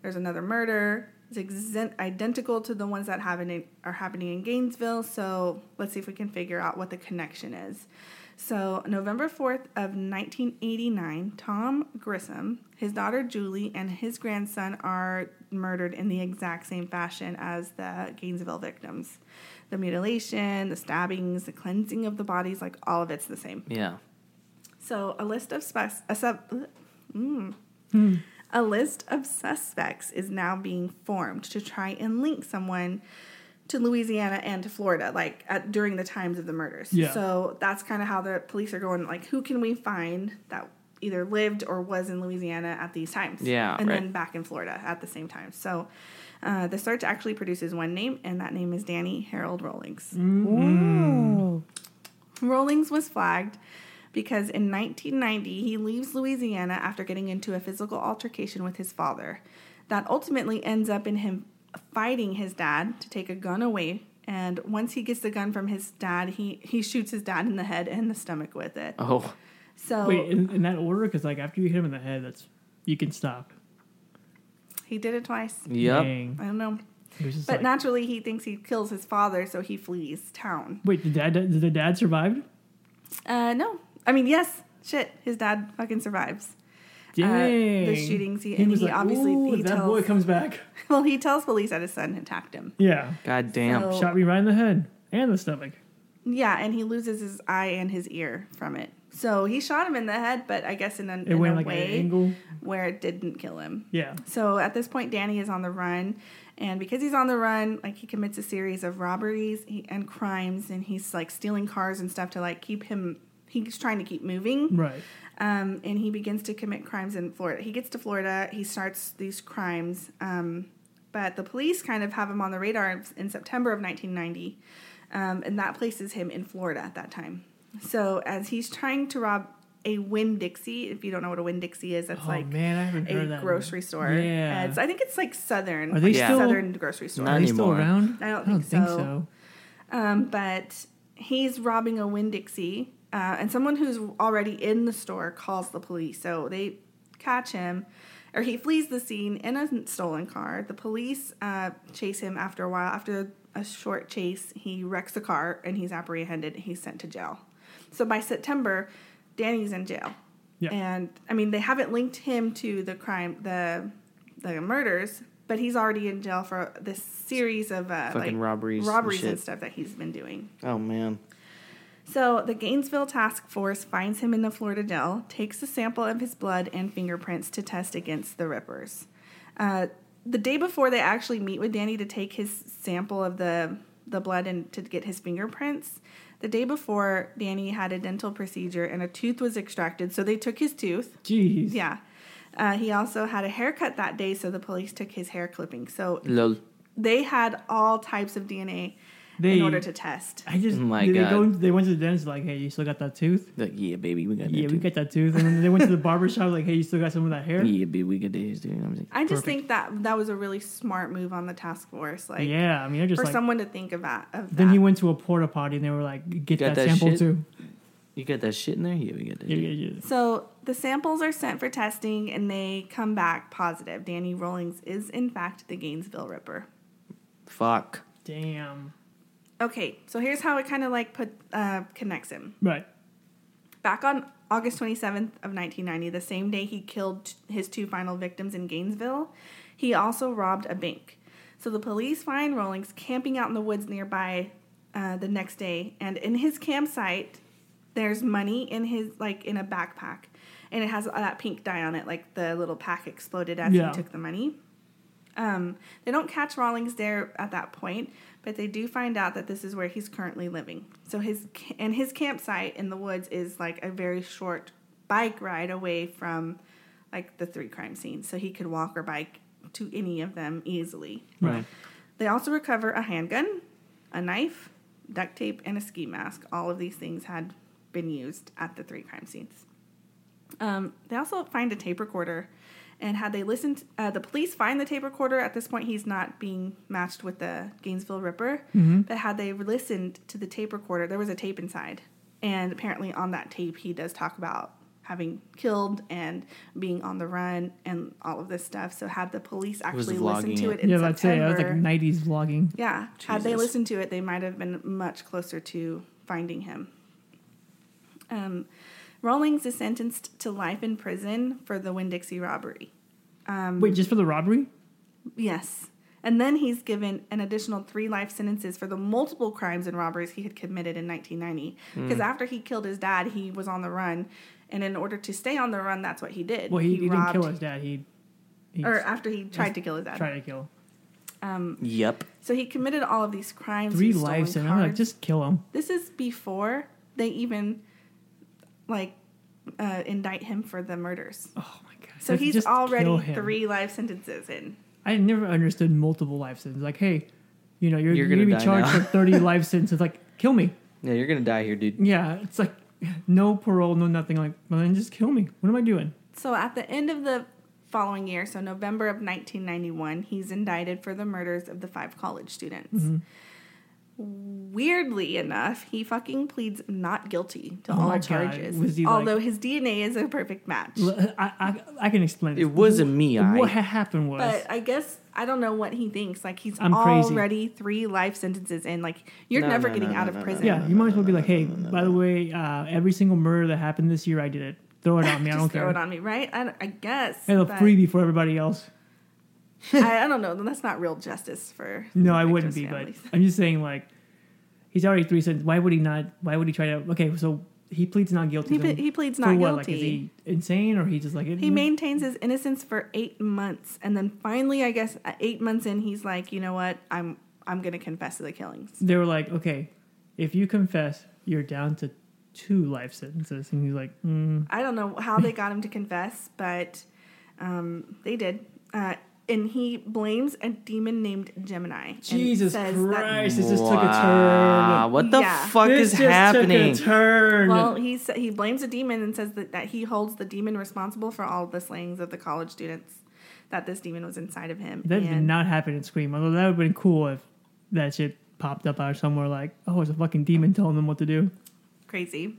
there's another murder. It's identical to the ones that happen are happening in Gainesville. So let's see if we can figure out what the connection is. So, November 4th of 1989, Tom Grissom, his daughter Julie, and his grandson are murdered in the exact same fashion as the Gainesville victims. The mutilation, the stabbings, the cleansing of the bodies, like all of it's the same. Yeah. So, a list of specs, a sub, mm, a list of suspects is now being formed to try and link someone to Louisiana and to Florida, like at, during the times of the murders. Yeah. So that's kind of how the police are going. Like, who can we find that either lived or was in Louisiana at these times? Yeah, and right. then back in Florida at the same time. So. Uh, the search actually produces one name, and that name is Danny Harold Rawlings. Mm. Rawlings was flagged because in 1990 he leaves Louisiana after getting into a physical altercation with his father. That ultimately ends up in him fighting his dad to take a gun away. And once he gets the gun from his dad, he, he shoots his dad in the head and the stomach with it. Oh. So Wait, in, in that order? Because like after you hit him in the head, that's you can stop. he did it twice. Yep. Dang. I don't know. He was just But like, naturally, he thinks he kills his father, so he flees town. Wait, did dad? Did the dad survive? Uh, no. I mean, yes, shit, his dad fucking survives. Dang. the shootings, he- and was he like, obviously- Ooh, he that boy tells- comes back. <laughs> Well, he tells police that his son attacked him. Yeah, God damn. So- shot me right in the head and the stomach. Yeah, and he loses his eye and his ear from it. So he shot him in the head, but I guess in a, It in went a like an way angle. where it didn't kill him. Yeah. So at this point, Danny is on the run, and because he's on the run, like he commits a series of robberies and crimes, and he's like stealing cars and stuff to like keep him. He's trying to keep moving, Right. Um, and he begins to commit crimes in Florida. He gets to Florida, he starts these crimes, um, but the police kind of have him on the radar in September of 1990, um, and that places him in Florida at that time. So as he's trying to rob a Winn Dixie, if you don't know what a Winn Dixie is, that's oh like man, I haven't heard a that. grocery store. Yeah. Uh, it's, I think it's like Southern. Are they like still- Southern grocery store? Not Are they still around? I don't think so. so. Um, but he's robbing a Winn Dixie, uh, and someone who's already in the store calls the police. So they catch him, or he flees the scene in a stolen car. The police uh, chase him after a while. After a short chase, he wrecks the car and he's apprehended. and He's sent to jail. So by September, Danny's in jail. Yeah. And I mean, they haven't linked him to the crime, the the murders, but he's already in jail for this series of uh, Fucking like robberies and robberies and shit. stuff that he's been doing. Oh man. So the Gainesville task force finds him in the Florida jail, takes a sample of his blood and fingerprints to test against the Rippers. Uh, the day before they actually meet with Danny to take his sample of the the blood and to get his fingerprints, the day before Danny had a dental procedure and a tooth was extracted, so they took his tooth. Jeez. Yeah. Uh, he also had a haircut that day, so the police took his hair clipping. So Lol. they had all types of DNA They. in order to test. I just. Oh my they, they God. go. They went to the dentist like, hey, you still got that tooth? Like, yeah, baby, we got that. Tooth. Yeah, we too. got that tooth. And then they went to the <laughs> barber shop like, hey, you still got some of that hair? Yeah, baby, we got this, dude. I'm like, I just Perfect. think that that was a really smart move on the task force, like yeah, I mean, they're just for like. someone to think of that. Of Then that. he went to a porta potty and they were like, get that, that sample shit? too. You get that shit in there? Yeah, we get that. Yeah, yeah, yeah. So the samples are sent for testing and they come back positive. Danny Rawlings is in fact the Gainesville Ripper. Fuck. Damn. Okay, so here's how it kind of like put uh, connects him. Right. Back on August 27th of 1990, the same day he killed his two final victims in Gainesville, he also robbed a bank. So the police find Rawlings camping out in the woods nearby uh, the next day, and in his campsite, there's money in his like in a backpack, and it has that pink dye on it, like the little pack exploded as Yeah. he took the money. Um, they don't catch Rawlings there at that point, but they do find out that this is where he's currently living. So his and his campsite in the woods is like a very short bike ride away from like the three crime scenes, so he could walk or bike to any of them easily. Right. They also recover a handgun, a knife, duct tape, and a ski mask. All of these things had been used at the three crime scenes. Um, they also find a tape recorder, and had they listened, uh, the police find the tape recorder. At this point, he's not being matched with the Gainesville Ripper, but had they listened to the tape recorder, there was a tape inside, and apparently on that tape, he does talk about having killed and being on the run and all of this stuff. So had the police actually listened to it. it in Yeah, I'd say I was like '90s vlogging. yeah, had they listened to it, they might have been much closer to finding him. Um, Rawlings is sentenced to life in prison for the Winn Dixie robbery. Um, Wait, just for the robbery? Yes. And then he's given an additional three life sentences for the multiple crimes and robberies he had committed in 1990. Because after he killed his dad, he was on the run. And in order to stay on the run, that's what he did. Well, he, he, didn't kill his dad. He, he Or after he tried to kill his dad. tried to kill. Um, Yep. so he committed all of these crimes. Three He's stolen lives, and I'm like, just kill him. This is before they even like uh, indict him for the murders. Oh my god. So Just- he's already three life sentences in. I never understood multiple life sentences. Like, hey, you know, you're, You're you're gonna gonna, be charged now. for 30 <laughs> life sentences. Like, kill me. Yeah, you're gonna die here, dude. Yeah, it's like no parole, no nothing. Like, well, then just kill me. What am I doing? So at the end of the following year, so November of 1991, he's indicted for the murders of the five college students. Mm-hmm. Weirdly enough, he fucking pleads not guilty to Oh all my God. charges. Was he, like- although his DNA is a perfect match. L- I, I, I can explain. It wasn't me, I- What ha- happened was But I guess I don't know what he thinks. Like he's I'm crazy. already three life sentences in. Like you're No, never no, getting no, out no, of no, prison. yeah. You might as well be like, hey, by the way, uh, every single murder that happened this year, I did it. Throw it on me. I <laughs> don't throw care. Throw it on me, right? I, I guess. I have a but freebie for everybody else. <laughs> I, I don't know. That's not real justice for. No, I wouldn't be, families. but I'm just saying, like, he's already three sentences. Why would he not? Why would he try to? Okay, so he pleads not guilty. he, he pleads not what? Like, guilty. is he insane or he just like He maintains his innocence for eight months, and then finally, I guess, eight months in, he's like, you know what? I'm I'm gonna confess to the killings. They were like, okay, if you confess, you're down to two life sentences, and he's like, mm, I don't know how they got him to confess, but um, they did. Uh, and he blames a demon named Gemini. Jesus says that- Christ, this just took a Wow, turn. What the Yeah. fuck this is just happening? Took a turn. Well, he sa- he blames a demon and says that, that he holds the demon responsible for all the slayings of the college students. That this demon was inside of him. that did and not happen in Scream. Although that would have been cool if that shit popped up out of somewhere like, oh, it's a fucking demon telling them what to do. crazy.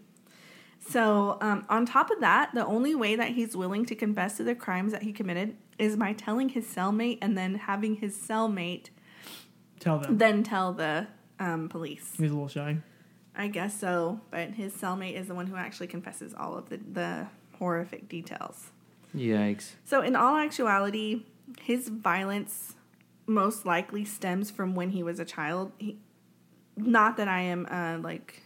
So, um, on top of that, the only way that he's willing to confess to the crimes that he committed is by telling his cellmate and then having his cellmate Tell them. then tell the um, police. He's a little shy. I guess so, but his cellmate is the one who actually confesses all of the, the horrific details. Yikes. So, in all actuality, his violence most likely stems from when he was a child. He, not that I am uh, like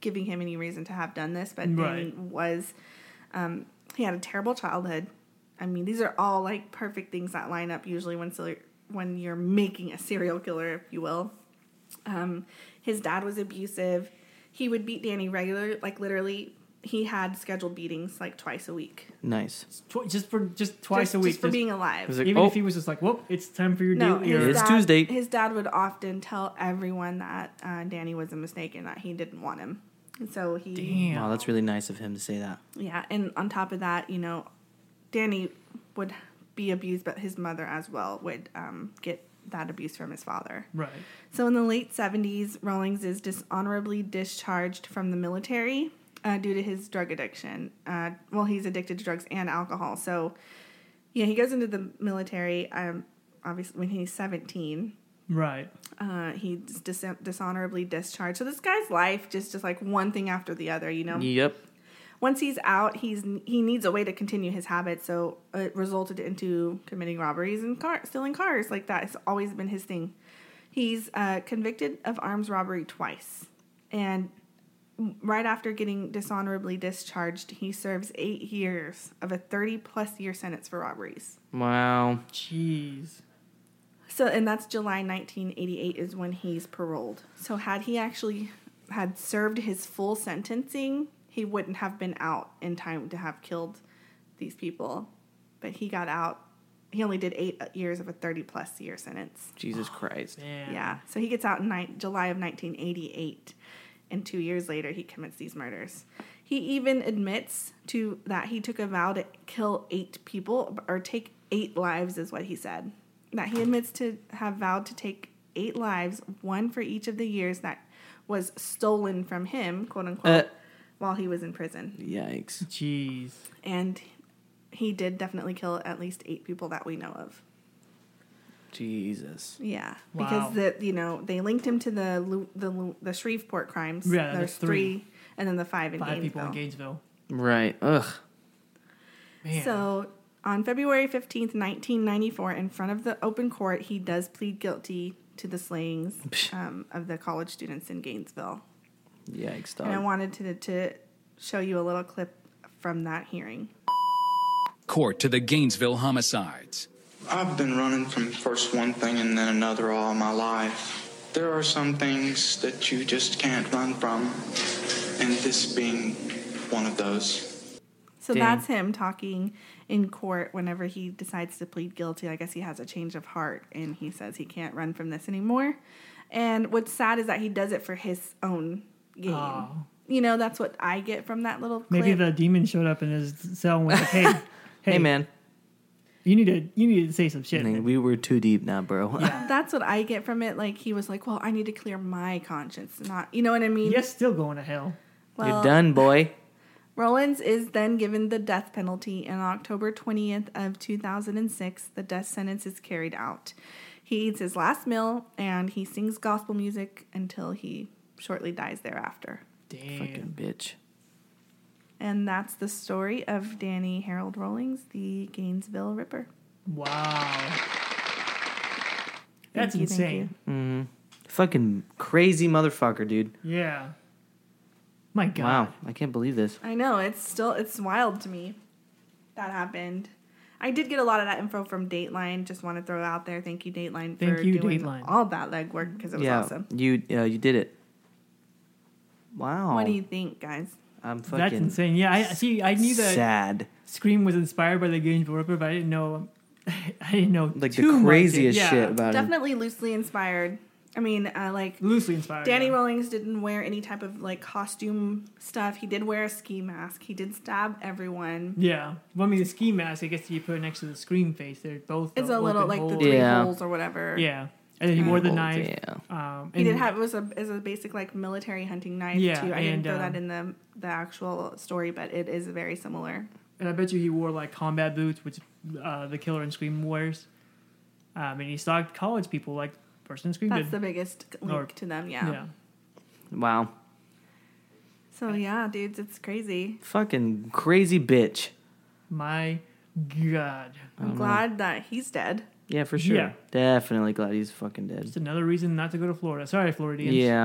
giving him any reason to have done this, but Right. he was. Um, he had a terrible childhood. I mean, these are all like perfect things that line up usually when when you're making a serial killer, if you will. Um, his dad was abusive. He would beat Danny regular, like literally. He had scheduled beatings like twice a week. Nice. Tw- just for just twice just, a week. just for just- being alive. Was it- even Oh. if he was just like, "Whoop, it's time for your No, deal." your- his It's dad, Tuesday. His dad would often tell everyone that uh, Danny was a mistake and that he didn't want him. And so he, Damn. Wow, that's really nice of him to say that. yeah. And on top of that, you know, Danny would be abused, but his mother as well would um, get that abuse from his father. Right. So in the late 70s, Rawlings is dishonorably discharged from the military uh, due to his drug addiction. Uh, well, he's addicted to drugs and alcohol. So, yeah, he goes into the military. Um, obviously, when he's 17, Right. uh, he's dis- dishonorably discharged. So this guy's life just just like one thing after the other. You know. Yep. Once he's out, he's he needs a way to continue his habit. So it resulted into committing robberies and car stealing cars. Like that has always been his thing. He's uh, convicted of arms robbery twice, and right after getting dishonorably discharged, he serves eight years of a thirty plus year sentence for robberies. Wow. Jeez. So, and that's July 1988 is when he's paroled. So, had he actually had served his full sentencing, he wouldn't have been out in time to have killed these people. But he got out. He only did eight years of a 30 plus year sentence. Jesus Christ. Man. Yeah. So he gets out in ni- July of 1988, and two years later he commits these murders. He even admits to that he took a vow to kill eight people or take eight lives, is what he said. That he admits to have vowed to take eight lives, one for each of the years that was stolen from him, quote unquote, Uh. While he was in prison. Yikes. Jeez. And he did definitely kill at least eight people that we know of. Jesus. Yeah, Wow. because the you know they linked him to the the the Shreveport crimes. Yeah, there's there's three. three, and then the five in Five people in Gainesville. Gainesville. Right. Ugh. Man. So on February fifteenth, nineteen ninety four, in front of the open court, he does plead guilty to the slayings um, of the college students in Gainesville. Yikes, And I wanted to to show you a little clip from that hearing. Court to the Gainesville homicides. I've been running from first one thing and then another all my life. There are some things that you just can't run from, and this being one of those. So Dang. that's him talking in court whenever he decides to plead guilty. I guess he has a change of heart and he says he can't run from this anymore. And what's sad is that he does it for his own gain. Oh. You know, that's what I get from that little clip. Maybe the demon showed up in his cell and was like, "Hey, <laughs> hey, Hey, man. you need to you need to say some shit." Dang, man." we were too deep now, bro. <laughs> yeah, That's what I get from it. Like he was like, "Well, I need to clear my conscience, not you know what I mean." You're still going to hell. Well, You're done, boy. <laughs> Rollins is then given the death penalty, and on October 20th of 2006, the death sentence is carried out. He eats his last meal and he sings gospel music until he shortly dies thereafter. Damn. Fucking bitch. And that's the story of Danny Harold Rollings, the Gainesville Ripper. Wow. That's you, thank insane. you. Fucking crazy motherfucker, dude. Yeah. My God. Wow. I can't believe this. I know it's still it's wild to me that happened. I did get a lot of that info from Dateline. Just want to throw it out there. Thank you, Dateline, Thank for you, doing Dateline. all that legwork because it was yeah. awesome. You uh, you did it. Wow. What do you think, guys? I'm fucking That's insane. Yeah, I see. I knew that sad. Scream was inspired by the Gainesville Ripper, but I didn't know. <laughs> I didn't know Like too the much. craziest Yeah. shit about him. Definitely loosely inspired. I mean, uh, like Loosely inspired. Danny yeah. Rawlings didn't wear any type of like costume stuff. He did wear a ski mask. He did stab everyone. Yeah. Well, I mean, the ski mask. I guess you put it next to the Scream face. They're both. It's a little open like the holes. three Yeah. holes or whatever. Yeah. And then he wore the Oh, knife. yeah. Um, He did have it was a is a basic like military hunting knife Yeah, too. I didn't throw um, that in the the actual story, but it is very similar. And I bet you he wore like combat boots, which uh, the killer in Scream wears. Um, and he stalked college people like person in Scream That's did. the biggest link Or- to them. Yeah. yeah. Wow. So yeah, dudes, it's crazy. Fucking crazy bitch. My God. I'm glad that he's dead. Yeah, for sure. Yeah. Definitely glad he's fucking dead. Just another reason not to go to Florida. Sorry, Floridians. Yeah,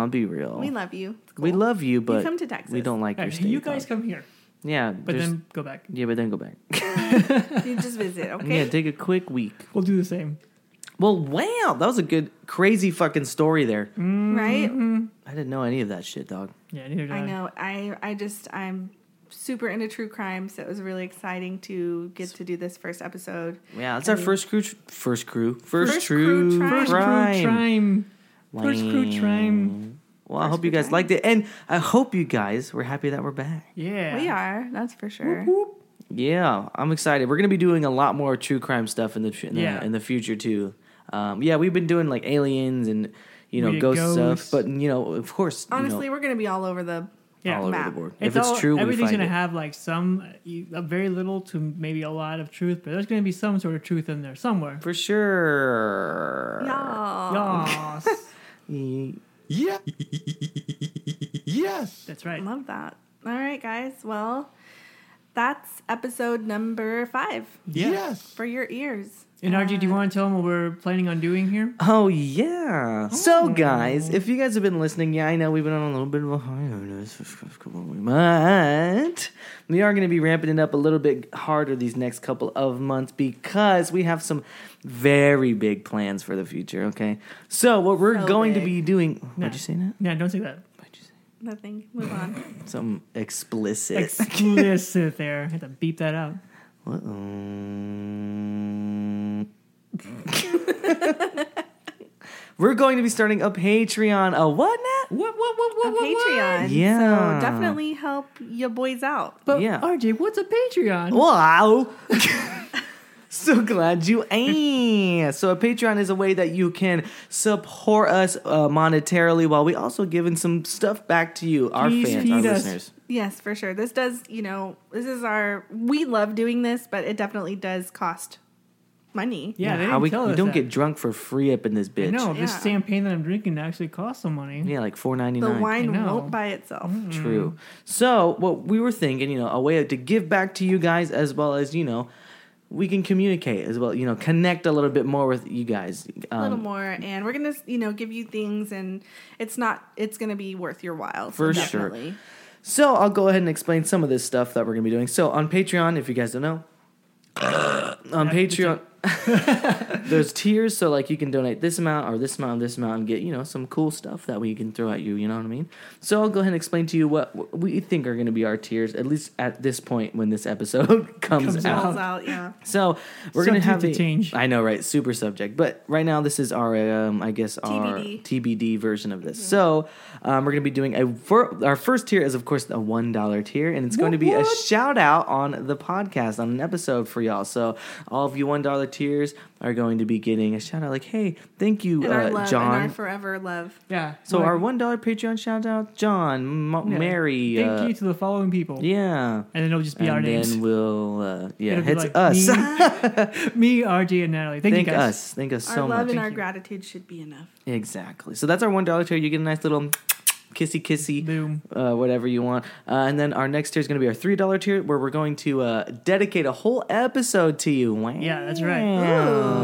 I'll be real. We love you. It's We love you, but come to Texas. we don't like Hey, your state. you guys dog. come here, Yeah, but just- then go back. yeah, but then go back. <laughs> You just visit, okay? Yeah, take a quick week. We'll do the same. Well, wow, that was a good, crazy fucking story there. Mm-hmm. right? I didn't know any of that shit, dog. Yeah, neither did I know. I I just I'm super into true crime, so it was really exciting to get to do this first episode. Yeah, that's our first crew, first crew, first, First true crew crime. First crew crime. First crew crime. Well, I hope you guys crime. liked it, and I hope you guys were happy that we're back. Yeah. We are, that's for sure. Yeah, I'm excited. We're gonna be doing a lot more true crime stuff in the in, Yeah. the, in the future too. Um, yeah, we've been doing like aliens and you know We ghost ghosts. stuff, but you know, of course, you know, Honestly, we're gonna be all over the Yeah. all over map. the board. It's if it's all- true, everything's gonna have like some, a very little to maybe a lot of truth, but there's gonna be some sort of truth in there somewhere. for sure. Yeah. Yes, <laughs> Yeah. yes. that's right. Love that. All right, guys. Well, that's episode number five Yeah. Yes. for your ears. And RG, do you want to tell them what we're planning on doing here? Oh yeah. So oh. guys, if you guys have been listening, yeah, I know we've been on a little bit of a hiatus, but we are going to be ramping it up a little bit harder these next couple of months because we have some very big plans for the future. Okay, so what we're So going to big. be doing? Nah. What'd you say that? Yeah, don't say that. What'd you say? Nothing. Move on. Something explicit. Explicit there. I had to beep that out. Um, We're going to be starting a Patreon. A what now? What? What? What? A What? what, Patreon. Yeah. So definitely help your boys out. But Yeah. RJ, what's a Patreon? Wow. <laughs> <laughs> so glad you asked. So a Patreon is a way that you can support us uh, monetarily while we also giving some stuff back to you, our Please fans, our us. listeners. Yes, for sure. This does, you know, this is our. We love doing this, but it definitely does cost money. Yeah, they how didn't we, tell we us don't that. get drunk for free up in this bitch. No, this Yeah. champagne that I'm drinking actually costs some money. Yeah, like four ninety The wine won't buy itself. True. So what we were thinking, you know, a way to give back to you guys as well as you know, we can communicate as well. You know, connect a little bit more with you guys. A little Um, more, and we're gonna, you know, give you things, and it's not. It's gonna be worth your while. So For sure. So I'll go ahead and explain some of this stuff that we're gonna be doing. So on Patreon, if you guys don't know, <clears throat> on Patreon, <laughs> there's tiers. So like you can donate this amount or this amount or this amount and get you know some cool stuff that we can throw at you. You know what I mean? So I'll go ahead and explain to you what what we think are gonna be our tiers at least at this point when this episode <laughs> comes, Comes out. Falls out. Yeah. So we're gonna have to change. I know, right? Super subject, but right now this is our, um, I guess, our TBD. TBD version of this. So um, we're gonna be doing a fir- our first tier is of course a one dollar tier, and it's going to be a shout out on the podcast on an episode for y'all. So all of you one dollar tiers are going to be getting a shout out, like, hey, thank you, And our uh, love, John. and our forever love. Yeah. so Well, our one dollar Patreon shout out, John, M- yeah. Mary, Thank uh, you to the following people. yeah. And then it'll just be our names. And we'll, uh, yeah, It'll be it's like us. Me, <laughs> RJ, and Natalie. Thank, Thank you guys. us. Thank us Our so love much. and our gratitude should be enough. Exactly. So that's our one dollar tier. You get a nice little kissy kissy, Boom. uh, whatever you want. Uh, and then our next tier is going to be our three dollar tier, where we're going to uh, dedicate a whole episode to you. Wow. Yeah, that's right.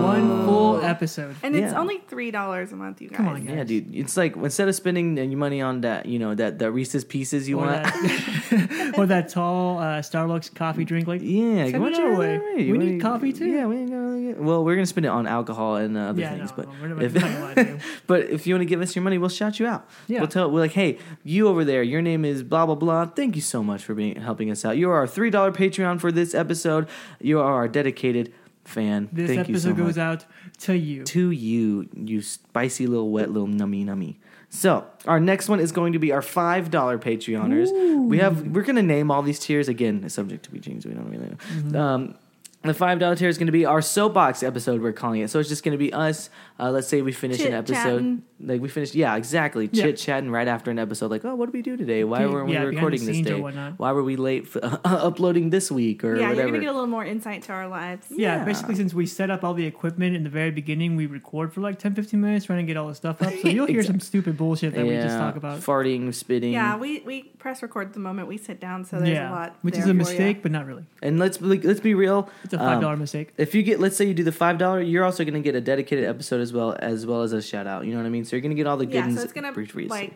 One full episode. And it's Yeah. only three dollars a month, you guys. Come on, guys. Yeah, dude. It's like instead of spending your money on that, you know, that that Reese's Pieces you Or want. that, <laughs> or that tall uh, Starbucks coffee drink. Like, Yeah, Send it our you- way. We you need wanna- coffee, too. Yeah, we ain't gonna get- well, we're gonna spend it on alcohol and uh, other yeah, things, no, but no, we're not if- gonna lie to you. <laughs> but if you want to give us your money, we'll shout you out. Yeah. We'll tell we're like, hey, you over there, your name is blah blah blah. Thank you so much for being helping us out. You are our three dollar Patreon for this episode. You are our dedicated fan. This Thank you so episode goes out to you. to you, you spicy little wet little nummy nummy. So our next one is going to be our five dollar Patreoners. We have we're gonna name all these tiers again, subject to be changed. We don't really know. Mm-hmm. Um, the five dollar tier is going to be our soapbox episode. We're calling it. So it's just going to be us. Uh, let's say we finish an episode, like we finished. Yeah, exactly. Yeah. Chit chatting right after an episode. Like, oh, what did we do today? Why weren't we recording this day? Why were we late for, <laughs> uploading this week or yeah, whatever? you're gonna get a little more insight to our lives. Yeah, Yeah. basically, since we set up all the equipment in the very beginning, we record for like 10 15 minutes trying to get all the stuff up. So you'll hear <laughs> some stupid bullshit that we just talk about. farting, spitting. Yeah, we, we press record the moment we sit down, so there's yeah, a lot. which there is a for mistake, ya. but not really. And let's be, let's be real. It's a um, $5 mistake. If you get, let's say you do the five dollar, you're also gonna get a dedicated episode as well as well as a shout out. You know what I mean? So you're gonna get all the good. Yeah, goodies. so it's gonna for- for you. like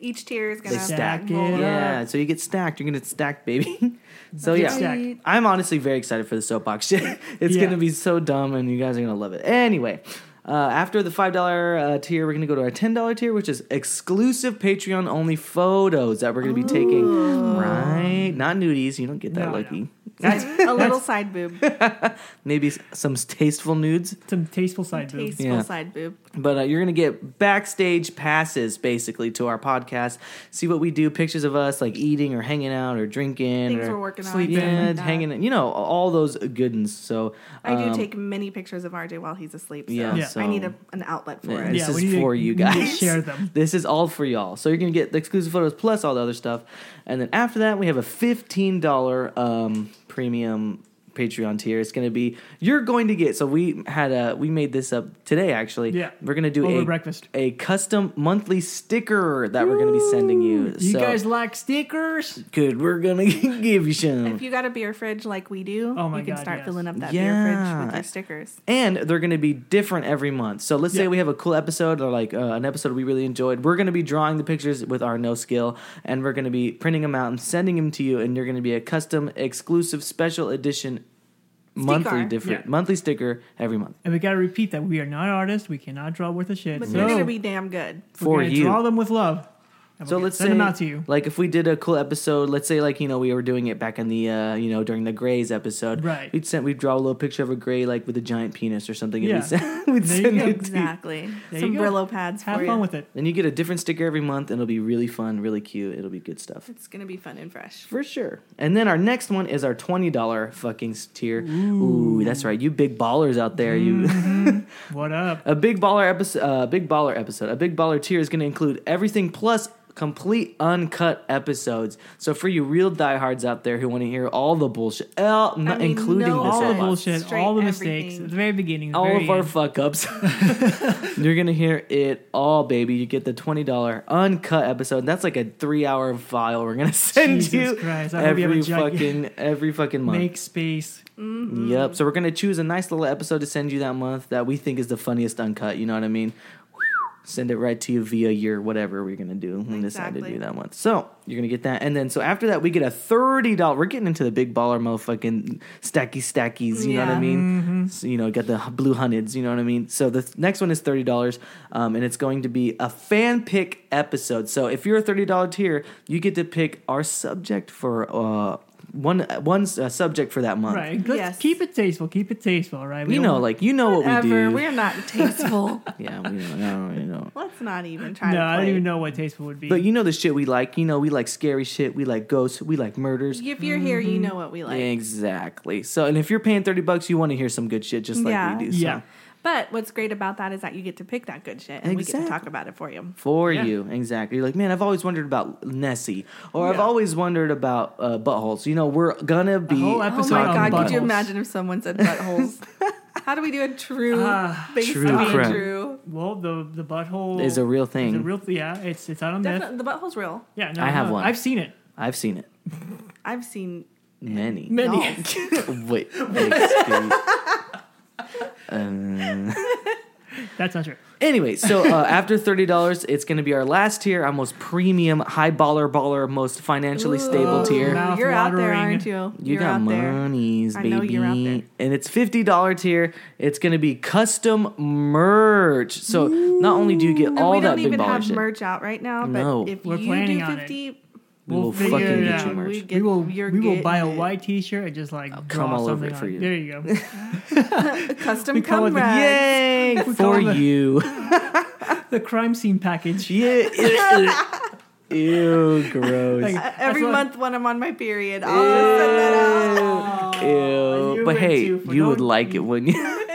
each tier is gonna They stack roll it. up. yeah. So you get stacked. You're gonna stack, baby. <laughs> so yeah, stacked. I'm honestly very excited for the soapbox shit. <laughs> it's Yeah. gonna be so dumb, and you guys are gonna love it. Anyway. Uh, after the five dollar uh, tier, we're gonna go to our ten dollar tier, which is exclusive Patreon only photos that we're gonna be taking. Right, not nudies. You don't get that No, lucky. <laughs> a little side boob, <laughs> maybe s- some tasteful nudes. Some tasteful side boobs. tasteful Yeah. side boob. But uh, you're gonna get backstage passes basically to our podcast. See what we do, pictures of us like eating or hanging out or drinking Things or we're working on, sleeping. stuff yeah, like that. hanging. You know, all those good ones. So I do um, take many pictures of RJ while he's asleep. So Yeah, Yeah. so I need a, an outlet for Yeah, it. This we is need to- for you we need to guys. Share them. <laughs> This is all for y'all. So you're gonna get the exclusive photos plus all the other stuff, and then after that we have a fifteen dollar um, premium Patreon tier. It's gonna be you're going to get. So we had a we made this up today actually. Yeah. we're gonna do Over a breakfast. a custom monthly sticker that we're gonna be sending you. You so, guys like stickers? good. We're gonna <laughs> give you some. If you got a beer fridge like we do, Oh my you can God, start yes. filling up that beer fridge with your stickers. and they're going to be different every month. So let's say we have a cool episode or like uh, an episode we really enjoyed. We're going to be drawing the pictures with our no skill, and we're going to be printing them out and sending them to you. And you're going to be a custom, exclusive, special edition, monthly different Yeah. monthly sticker every month And we got to repeat that we are not artists. We cannot draw worth a shit. But so they're going to be damn good. we're for gonna you. Draw them with love. And So we'll let's send say, them out to you. like, if we did a cool episode, let's say, like, you know, we were doing it back in the, uh, you know, during the Grays episode, Right. We'd send, we'd draw a little picture of a gray, like, with a giant penis or something, and Yeah. we'd send, <laughs> we'd There you send go. it. Exactly. There Some you go. Brillo pads Have for fun you. with it. Then you get a different sticker every month, and it'll be really fun, really cute. It'll be good stuff. It's going to be fun and fresh. For sure. And then our next one is our twenty dollar fucking tier. Ooh. that's right. You big ballers out there. You <laughs> What up? a big baller episode. Uh, big baller episode. A big baller tier is going to include everything plus complete uncut episodes. So for you real diehards out there who want to hear all the bullshit, uh, not mean, including no this all the bullshit. bullshit, Straight all the mistakes everything. at the very beginning, the all very of our fuck ups. <laughs> <laughs> You're gonna hear it all, baby. You get the twenty dollar uncut episode. That's like a three hour file we're gonna send Jesus you Christ, I hope you have a every fucking <laughs> every fucking month. Make space. Yep. So we're gonna choose a nice little episode to send you that month that we think is the funniest uncut. You know what I mean? Send it right to you via your whatever we're gonna do and decide to do that month. So you're gonna get that, and then so after that we get a thirty dollar. We're getting into the big baller motherfucking stacky stackies. You know what I Yeah. mean? So, you know, got the blue hundreds. You know what I mean? So the th- next one is thirty dollars, um, and it's going to be a fan pick episode. So if you're a thirty dollar tier, you get to pick our subject for uh, one one uh, subject for that month. Right. Let's Yes. keep it tasteful. Keep it tasteful, right? We You don't- know, like you know what we do. We're not <laughs> tasteful. Yeah, we don't, no, you know. Let's not even try No, to I don't even know what tasteful would be. But you know the shit we like. You know we like scary shit. We like ghosts. We like murders. If you're here, you know what we like. Exactly. So, and if you're paying thirty bucks, you want to hear some good shit, just like Yeah. we do. So. Yeah. But what's great about that is that you get to pick that good shit and we get to talk about it for you. For Yeah. you, exactly. You're like, man, I've always wondered about Nessie, or I've always wondered about uh, buttholes. You know, we're gonna be. whole Oh episode my on god, could you imagine if someone said buttholes? <laughs> How do we do a true based true on crap. true? well, the the butthole Is a real is thing. a real yeah. It's it's out on myth. Definitely, the butthole's real. Yeah, no, I have no, one. I've seen it. I've seen it. I've seen Many. Many. <laughs> Wait. <laughs> wait, excuse- Um, <laughs> That's not true. Anyway, so uh, after thirty dollars, it's going to be our last tier, our most premium, high baller baller, most financially stable tier. Mouth You're out there, watering. aren't you? You You're got out there. monies, I baby. know you're out there. And it's fifty dollar tier. It's going to be custom merch. So not only do you get And all we that don't big even baller have shit, merch out right now, but No. if We're you planning do on it. 50, we will figure fucking it get out. you merch. We we will we will buy a white T-shirt and just like draw come all over it for on you. There you go. <laughs> custom We call it the- rags. Yay for call you! <laughs> the crime scene package. <laughs> yeah. Ew, gross. Like, Uh, Every that's what- month when I'm on my period, I'll just send that out. Ew. But hey, you would like it, wouldn't you?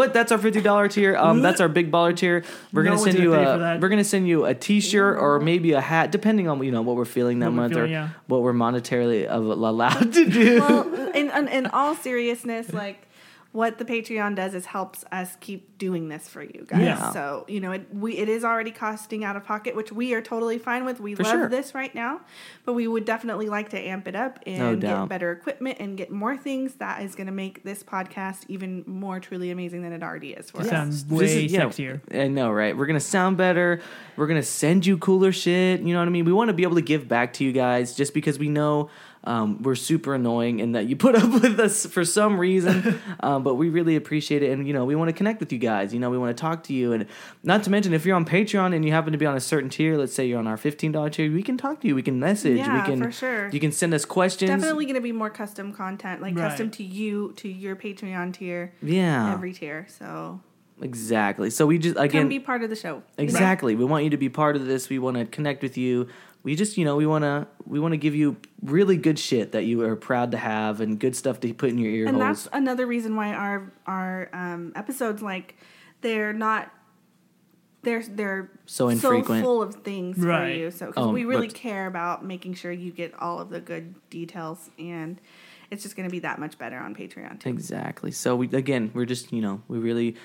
But that's our fifty dollar tier. Um, that's our big baller tier. We're No gonna one's send you gonna pay for a that. we're gonna send you a t shirt or maybe a hat, depending on you know what we're feeling that What we're month feeling, or yeah. what we're monetarily of- allowed <laughs> to do. well, in, in, in all seriousness, like what the Patreon does is helps us keep doing this for you guys. Yeah. So you know, it we it is already costing out of pocket, which we are totally fine with. We For love sure. this right now, but we would definitely like to amp it up and No get better equipment and get more things. That is going to make this podcast even more truly amazing than it already is for It us. sounds This way is- yeah, sexier. I know, right? We're gonna sound better. We're gonna send you cooler shit. You know what I mean? We want to be able to give back to you guys, just because we know um, we're super annoying and that you put <laughs> up with us for some reason. <laughs> um, but we really appreciate it. And, you know, we want to connect with you guys. You know, we want to talk to you. And not to mention, if you're on Patreon and you happen to be on a certain tier, let's say you're on our $15 tier, we can talk to you. We can message. Yeah, we can, for sure. You can send us questions. Definitely going to be more custom content, like Right. custom to you, to your Patreon tier, Yeah. every tier. So exactly. So we just, again, come be part of the show. Exactly. We want you to be part of this. We want to connect with you. We just, you know, we want to we want to give you really good shit that you are proud to have and good stuff to put in your ear and holes. that's another reason why our our um, episodes like they're not they're they're So infrequent. full of things Right. for you. So because Oh, we really but- care about making sure you get all of the good details, and it's just going to be that much better on Patreon too. Exactly. So we again, we're just, you know, we really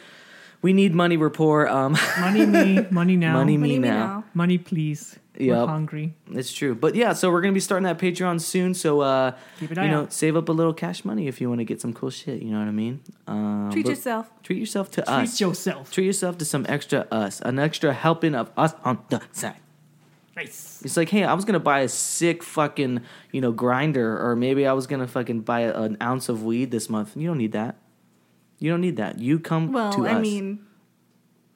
we need money rapport. Um Money me, <laughs> money now. money What do me you mean now. now? Money please. We're Yep. hungry. It's true. But yeah, so we're going to be starting that Patreon soon, so uh Keep an you know, out. save up a little cash money if you want to get some cool shit, you know what I mean? Um, Treat yourself. Treat yourself to Treat us. yourself. Treat yourself to some extra us, an extra helping of us on the side. Nice. It's like, hey, I was gonna buy a sick fucking, you know, grinder, or maybe I was gonna fucking buy a, an ounce of weed this month. You don't need that. You don't need that. You come Well, to I us. Well, I mean,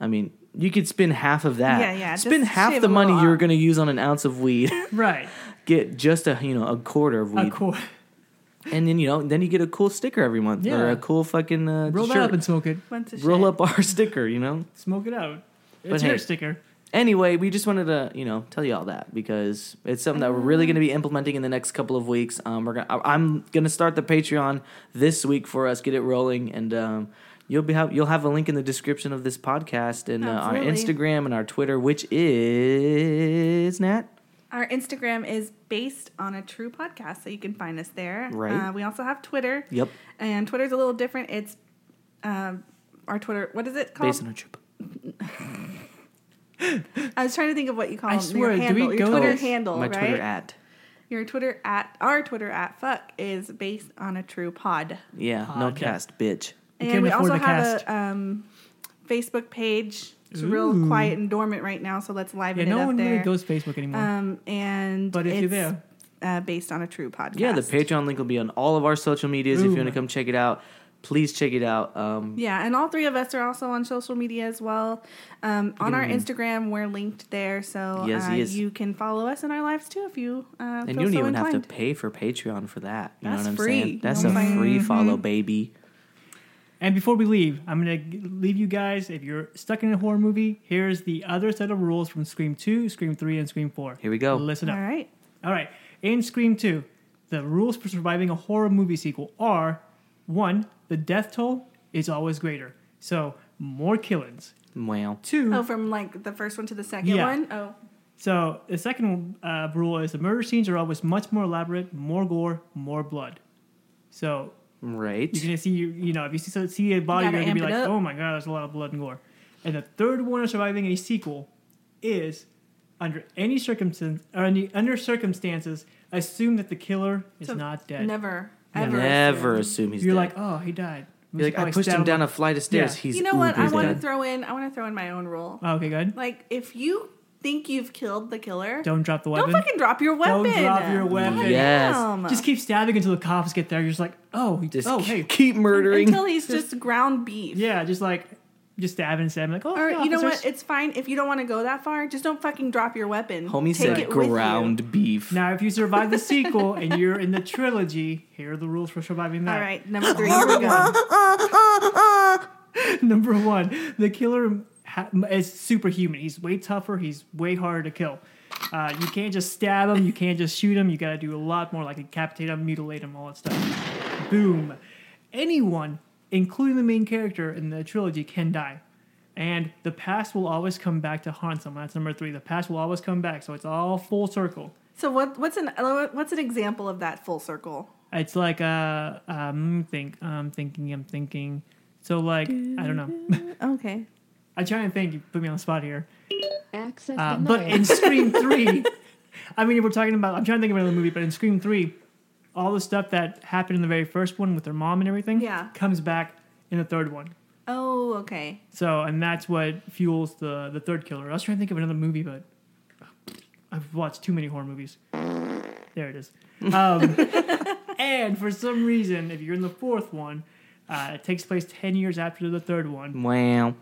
I mean, you could spend half of that. Yeah, yeah, Spend just half the money you were gonna use on an ounce of weed. <laughs> Right. get just a you know a quarter of weed. A quarter. and then you know then you get a cool sticker every month or a cool fucking uh, Roll that up and smoke it. Roll shit. up our <laughs> sticker. You know. Smoke it out. But It's hey. your sticker. Anyway, we just wanted to, you know, tell you all that because it's something that we're really going to be implementing in the next couple of weeks. Um, we're gonna, I- I'm going to start the Patreon this week for us, get it rolling, and um, you'll be have, you'll have a link in the description of this podcast and uh, our Instagram and our Twitter, which is Nat. Our Instagram is based on a true podcast, so you can find us there. Right. Uh, we also have Twitter. Yep, And Twitter's a little different. It's um, our Twitter. What is it called? based on a trip. <laughs> I was trying to think of what you call I your swear, do handle. we Your go- Twitter handle, My right? Twitter at Your Twitter at our Twitter at fuck is based on a true pod. yeah, no cast, bitch. We and we also have cast. a um, Facebook page. It's real quiet and dormant right now, so let's Yeah, liven it no up one there. really goes Facebook anymore. um, and but if you're there, uh, based on a true podcast. Yeah, the Patreon link will be on all of our social medias. If you want to come check it out, please check it out. Um, Yeah, and all three of us are also on social media as well. Um, on our Instagram, we're linked there, so Yes, uh, yes. you can follow us in our lives too if you uh, And feel you don't so even inclined. have to pay for Patreon for that. You That's know what I'm free, saying? That's know a what I'm saying? free follow, baby. And before we leave, I'm gonna leave you guys. If you're stuck in a horror movie, here's the other set of rules from Scream 2, Scream 3, and Scream 4. Here we go. Listen All up. right. All right. In Scream 2, the rules for surviving a horror movie sequel are one, the death toll is always greater. So, more killings. Wow. Two, Oh, from like the first one to the second Yeah. one. Oh, so the second uh, rule is the murder scenes are always much more elaborate, more gore, more blood. So, Right. You're gonna see, you know, if you see, see a body, Gotta you're gonna be like, up. oh my god, there's a lot of blood and gore. And the third one of surviving a sequel is, under any circumstance or any under circumstances, assume that the killer is So not dead. never, ever. Never assume. assume he's you're dead. like, oh, he died. You're like, I pushed him down a flight of stairs. Yeah. He's You know what? I want to throw in. I want to throw in my own rule. Oh, okay, good. Like, if you think you've killed the killer, Don't drop the weapon. don't fucking drop your weapon. Don't drop your weapon. Yes. Damn. Just keep stabbing until the cops get there. You're just like, oh, he Just oh, keep, hey, keep murdering. until he's just ground beef. yeah, just like, just stabbing and stabbing. Like, oh, Or hey, you know what? officers. It's fine if you don't want to go that far. Just don't fucking drop your weapon. Homie Take said it with you. ground beef. Now, if you survive the sequel and you're in the trilogy, here are the rules for surviving that. All right, number three. Here we go. <laughs> Number one, the killer ha- is superhuman. He's way tougher. He's way harder to kill. Uh, you can't just stab him. You can't just shoot him. You got to do a lot more, like decapitate him, mutilate him, all that stuff. Boom. Anyone, including the main character in the trilogy, can die. And the past will always come back to haunt someone. That's number three. The past will always come back. So it's all full circle. So what? What's an what's an example of that full circle? It's like uh um think I'm thinking I'm thinking. So like I don't know. <laughs> Okay. I try and think. You put me on the spot here. Access Uh, but in Scream <laughs> Three, I mean, if we're talking about, I'm trying to think of another movie, but in Scream Three, all the stuff that happened in the very first one with their mom and everything, Yeah. comes back in the third one. Oh, okay. So, and that's what fuels the the third killer. I was trying to think of another movie, but I've watched too many horror movies. There it is. Um, <laughs> and for some reason, if you're in the fourth one, uh, it takes place 10 years after the third one, Wow.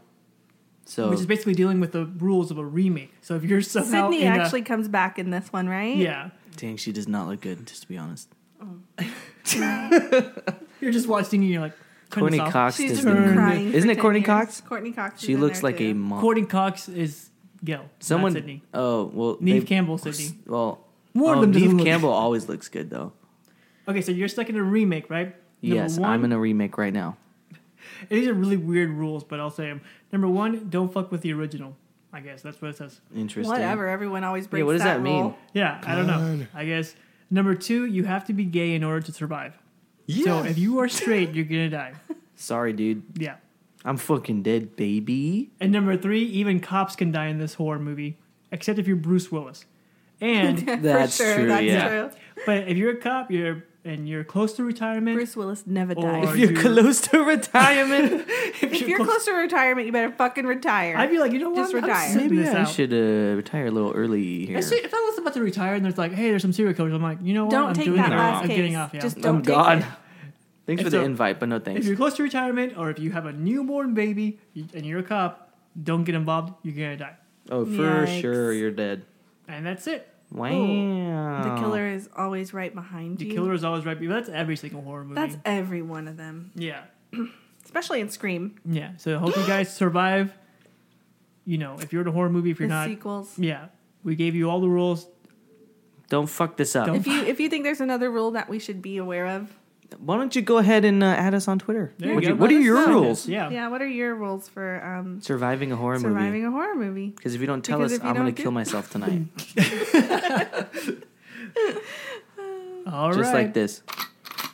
So which is basically dealing with the rules of a remake. So if you're somehow Sidney in a- actually comes back in this one, right? yeah, dang, she does not look good. Just to be honest. Oh. <laughs> you're just watching and you're like, Courteney. Cox She's does just been crying. Isn't it Courteney years. Cox? Courteney Cox. is She in looks there like too. a mom. Courteney Cox is Gale, Someone. not Sidney. Oh well. Neve they- Campbell, Sidney. Well, One of oh, them doesn't Neve look- Campbell always looks good though. Okay, so you're stuck in a remake, right? Number yes, one, I'm in a remake right now. These are really weird rules, but I'll say them. Number one, don't fuck with the original. I guess that's what it says. Interesting. Whatever. Everyone always breaks Yeah, what does that mean? rule. Yeah, I don't know. I guess number two, you have to be gay in order to survive. Yeah. So if you are straight, you're gonna die. Sorry, dude. Yeah. I'm fucking dead, baby. And number three, even cops can die in this horror movie, except if you're Bruce Willis. And <laughs> That's sure, true. That's yeah. true. but if you're a cop, you're and you're close to retirement. Bruce Willis never Or- dies. If you're you- close to retirement, <laughs> if you're close to retirement, you better fucking retire. I'd be like, you know what? Just I'm retire. sitting maybe this I should uh, retire a little early here. I see- if I was about to retire and there's like, hey, there's some serial killers, I'm like, you know what? don't I'm take doing that it. last I'm case. getting off. Yeah. Just Oh don't take God. it. Thanks for the so- invite, but no thanks. if you're close to retirement or if you have a newborn baby and you're a cop, don't get involved. You're gonna die. Oh, for Yikes. sure, you're dead. And that's it. Wow. The killer is always right behind you. The killer is always right. But that's every single horror movie. That's every one of them, yeah, <clears throat> especially in Scream. yeah. So I hope you guys <gasps> survive. You know, if you're in a horror movie, if you're the not, sequels. yeah, we gave you all the rules. Don't fuck this up. Don't- If you if you think there's another rule that we should be aware of, Why don't you go ahead and uh, add us on Twitter? There what, you- what are your know. rules? Yeah. yeah, what are your rules for um, Surviving a horror surviving movie. Surviving a horror movie? Because if you don't tell Because us, I'm gonna don't kill myself tonight. <laughs> All right. Just like this.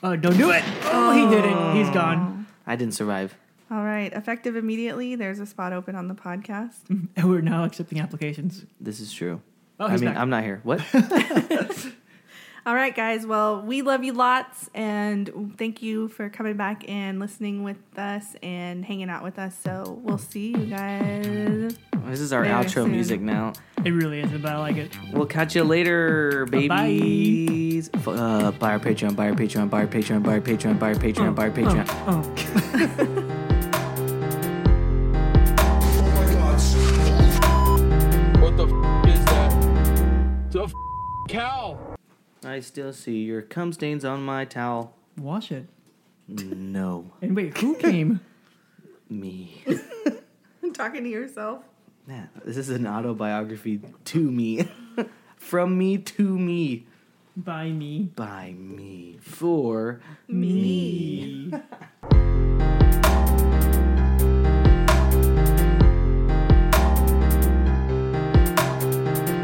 Oh, don't do it. Oh, he did it. He's gone. I didn't survive. All right, effective immediately. There's a spot open on the podcast. And <laughs> we're now accepting applications. This is true. Oh, I mean, back. I'm not here. What? <laughs> All right, guys. Well, we love you lots, and thank you for coming back and listening with us and hanging out with us. So we'll see you guys. this is our outro soon. music now. It really is, but I like it. We'll catch you later, Bye-bye. babies. Uh, buy our Patreon, buy our Patreon, buy our Patreon, buy our Patreon, buy our Patreon, buy our Patreon. Oh. <laughs> My gosh. What the f- is that? The f- cow. I still see your cum stains on my towel. Wash it. No, And wait, who came? <laughs> me. <laughs> Talking to yourself. Yeah, this is an autobiography to me. <laughs> From me to me. By me. By me. For Me.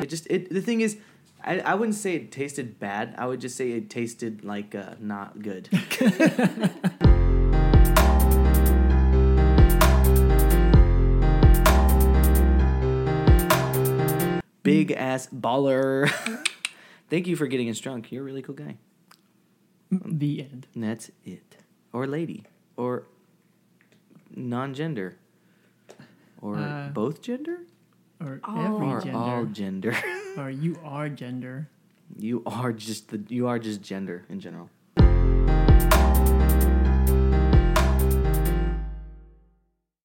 It just it the thing is I, I wouldn't say it tasted bad. I would just say it tasted like uh, not good. <laughs> Big ass baller. <laughs> Thank you for getting us drunk. You're a really cool guy. The end. And that's it. Or lady. Or non gender. Or Uh, both gender? Or All. every Or gender. all gender. or you are gender. you are just the you are just gender in general.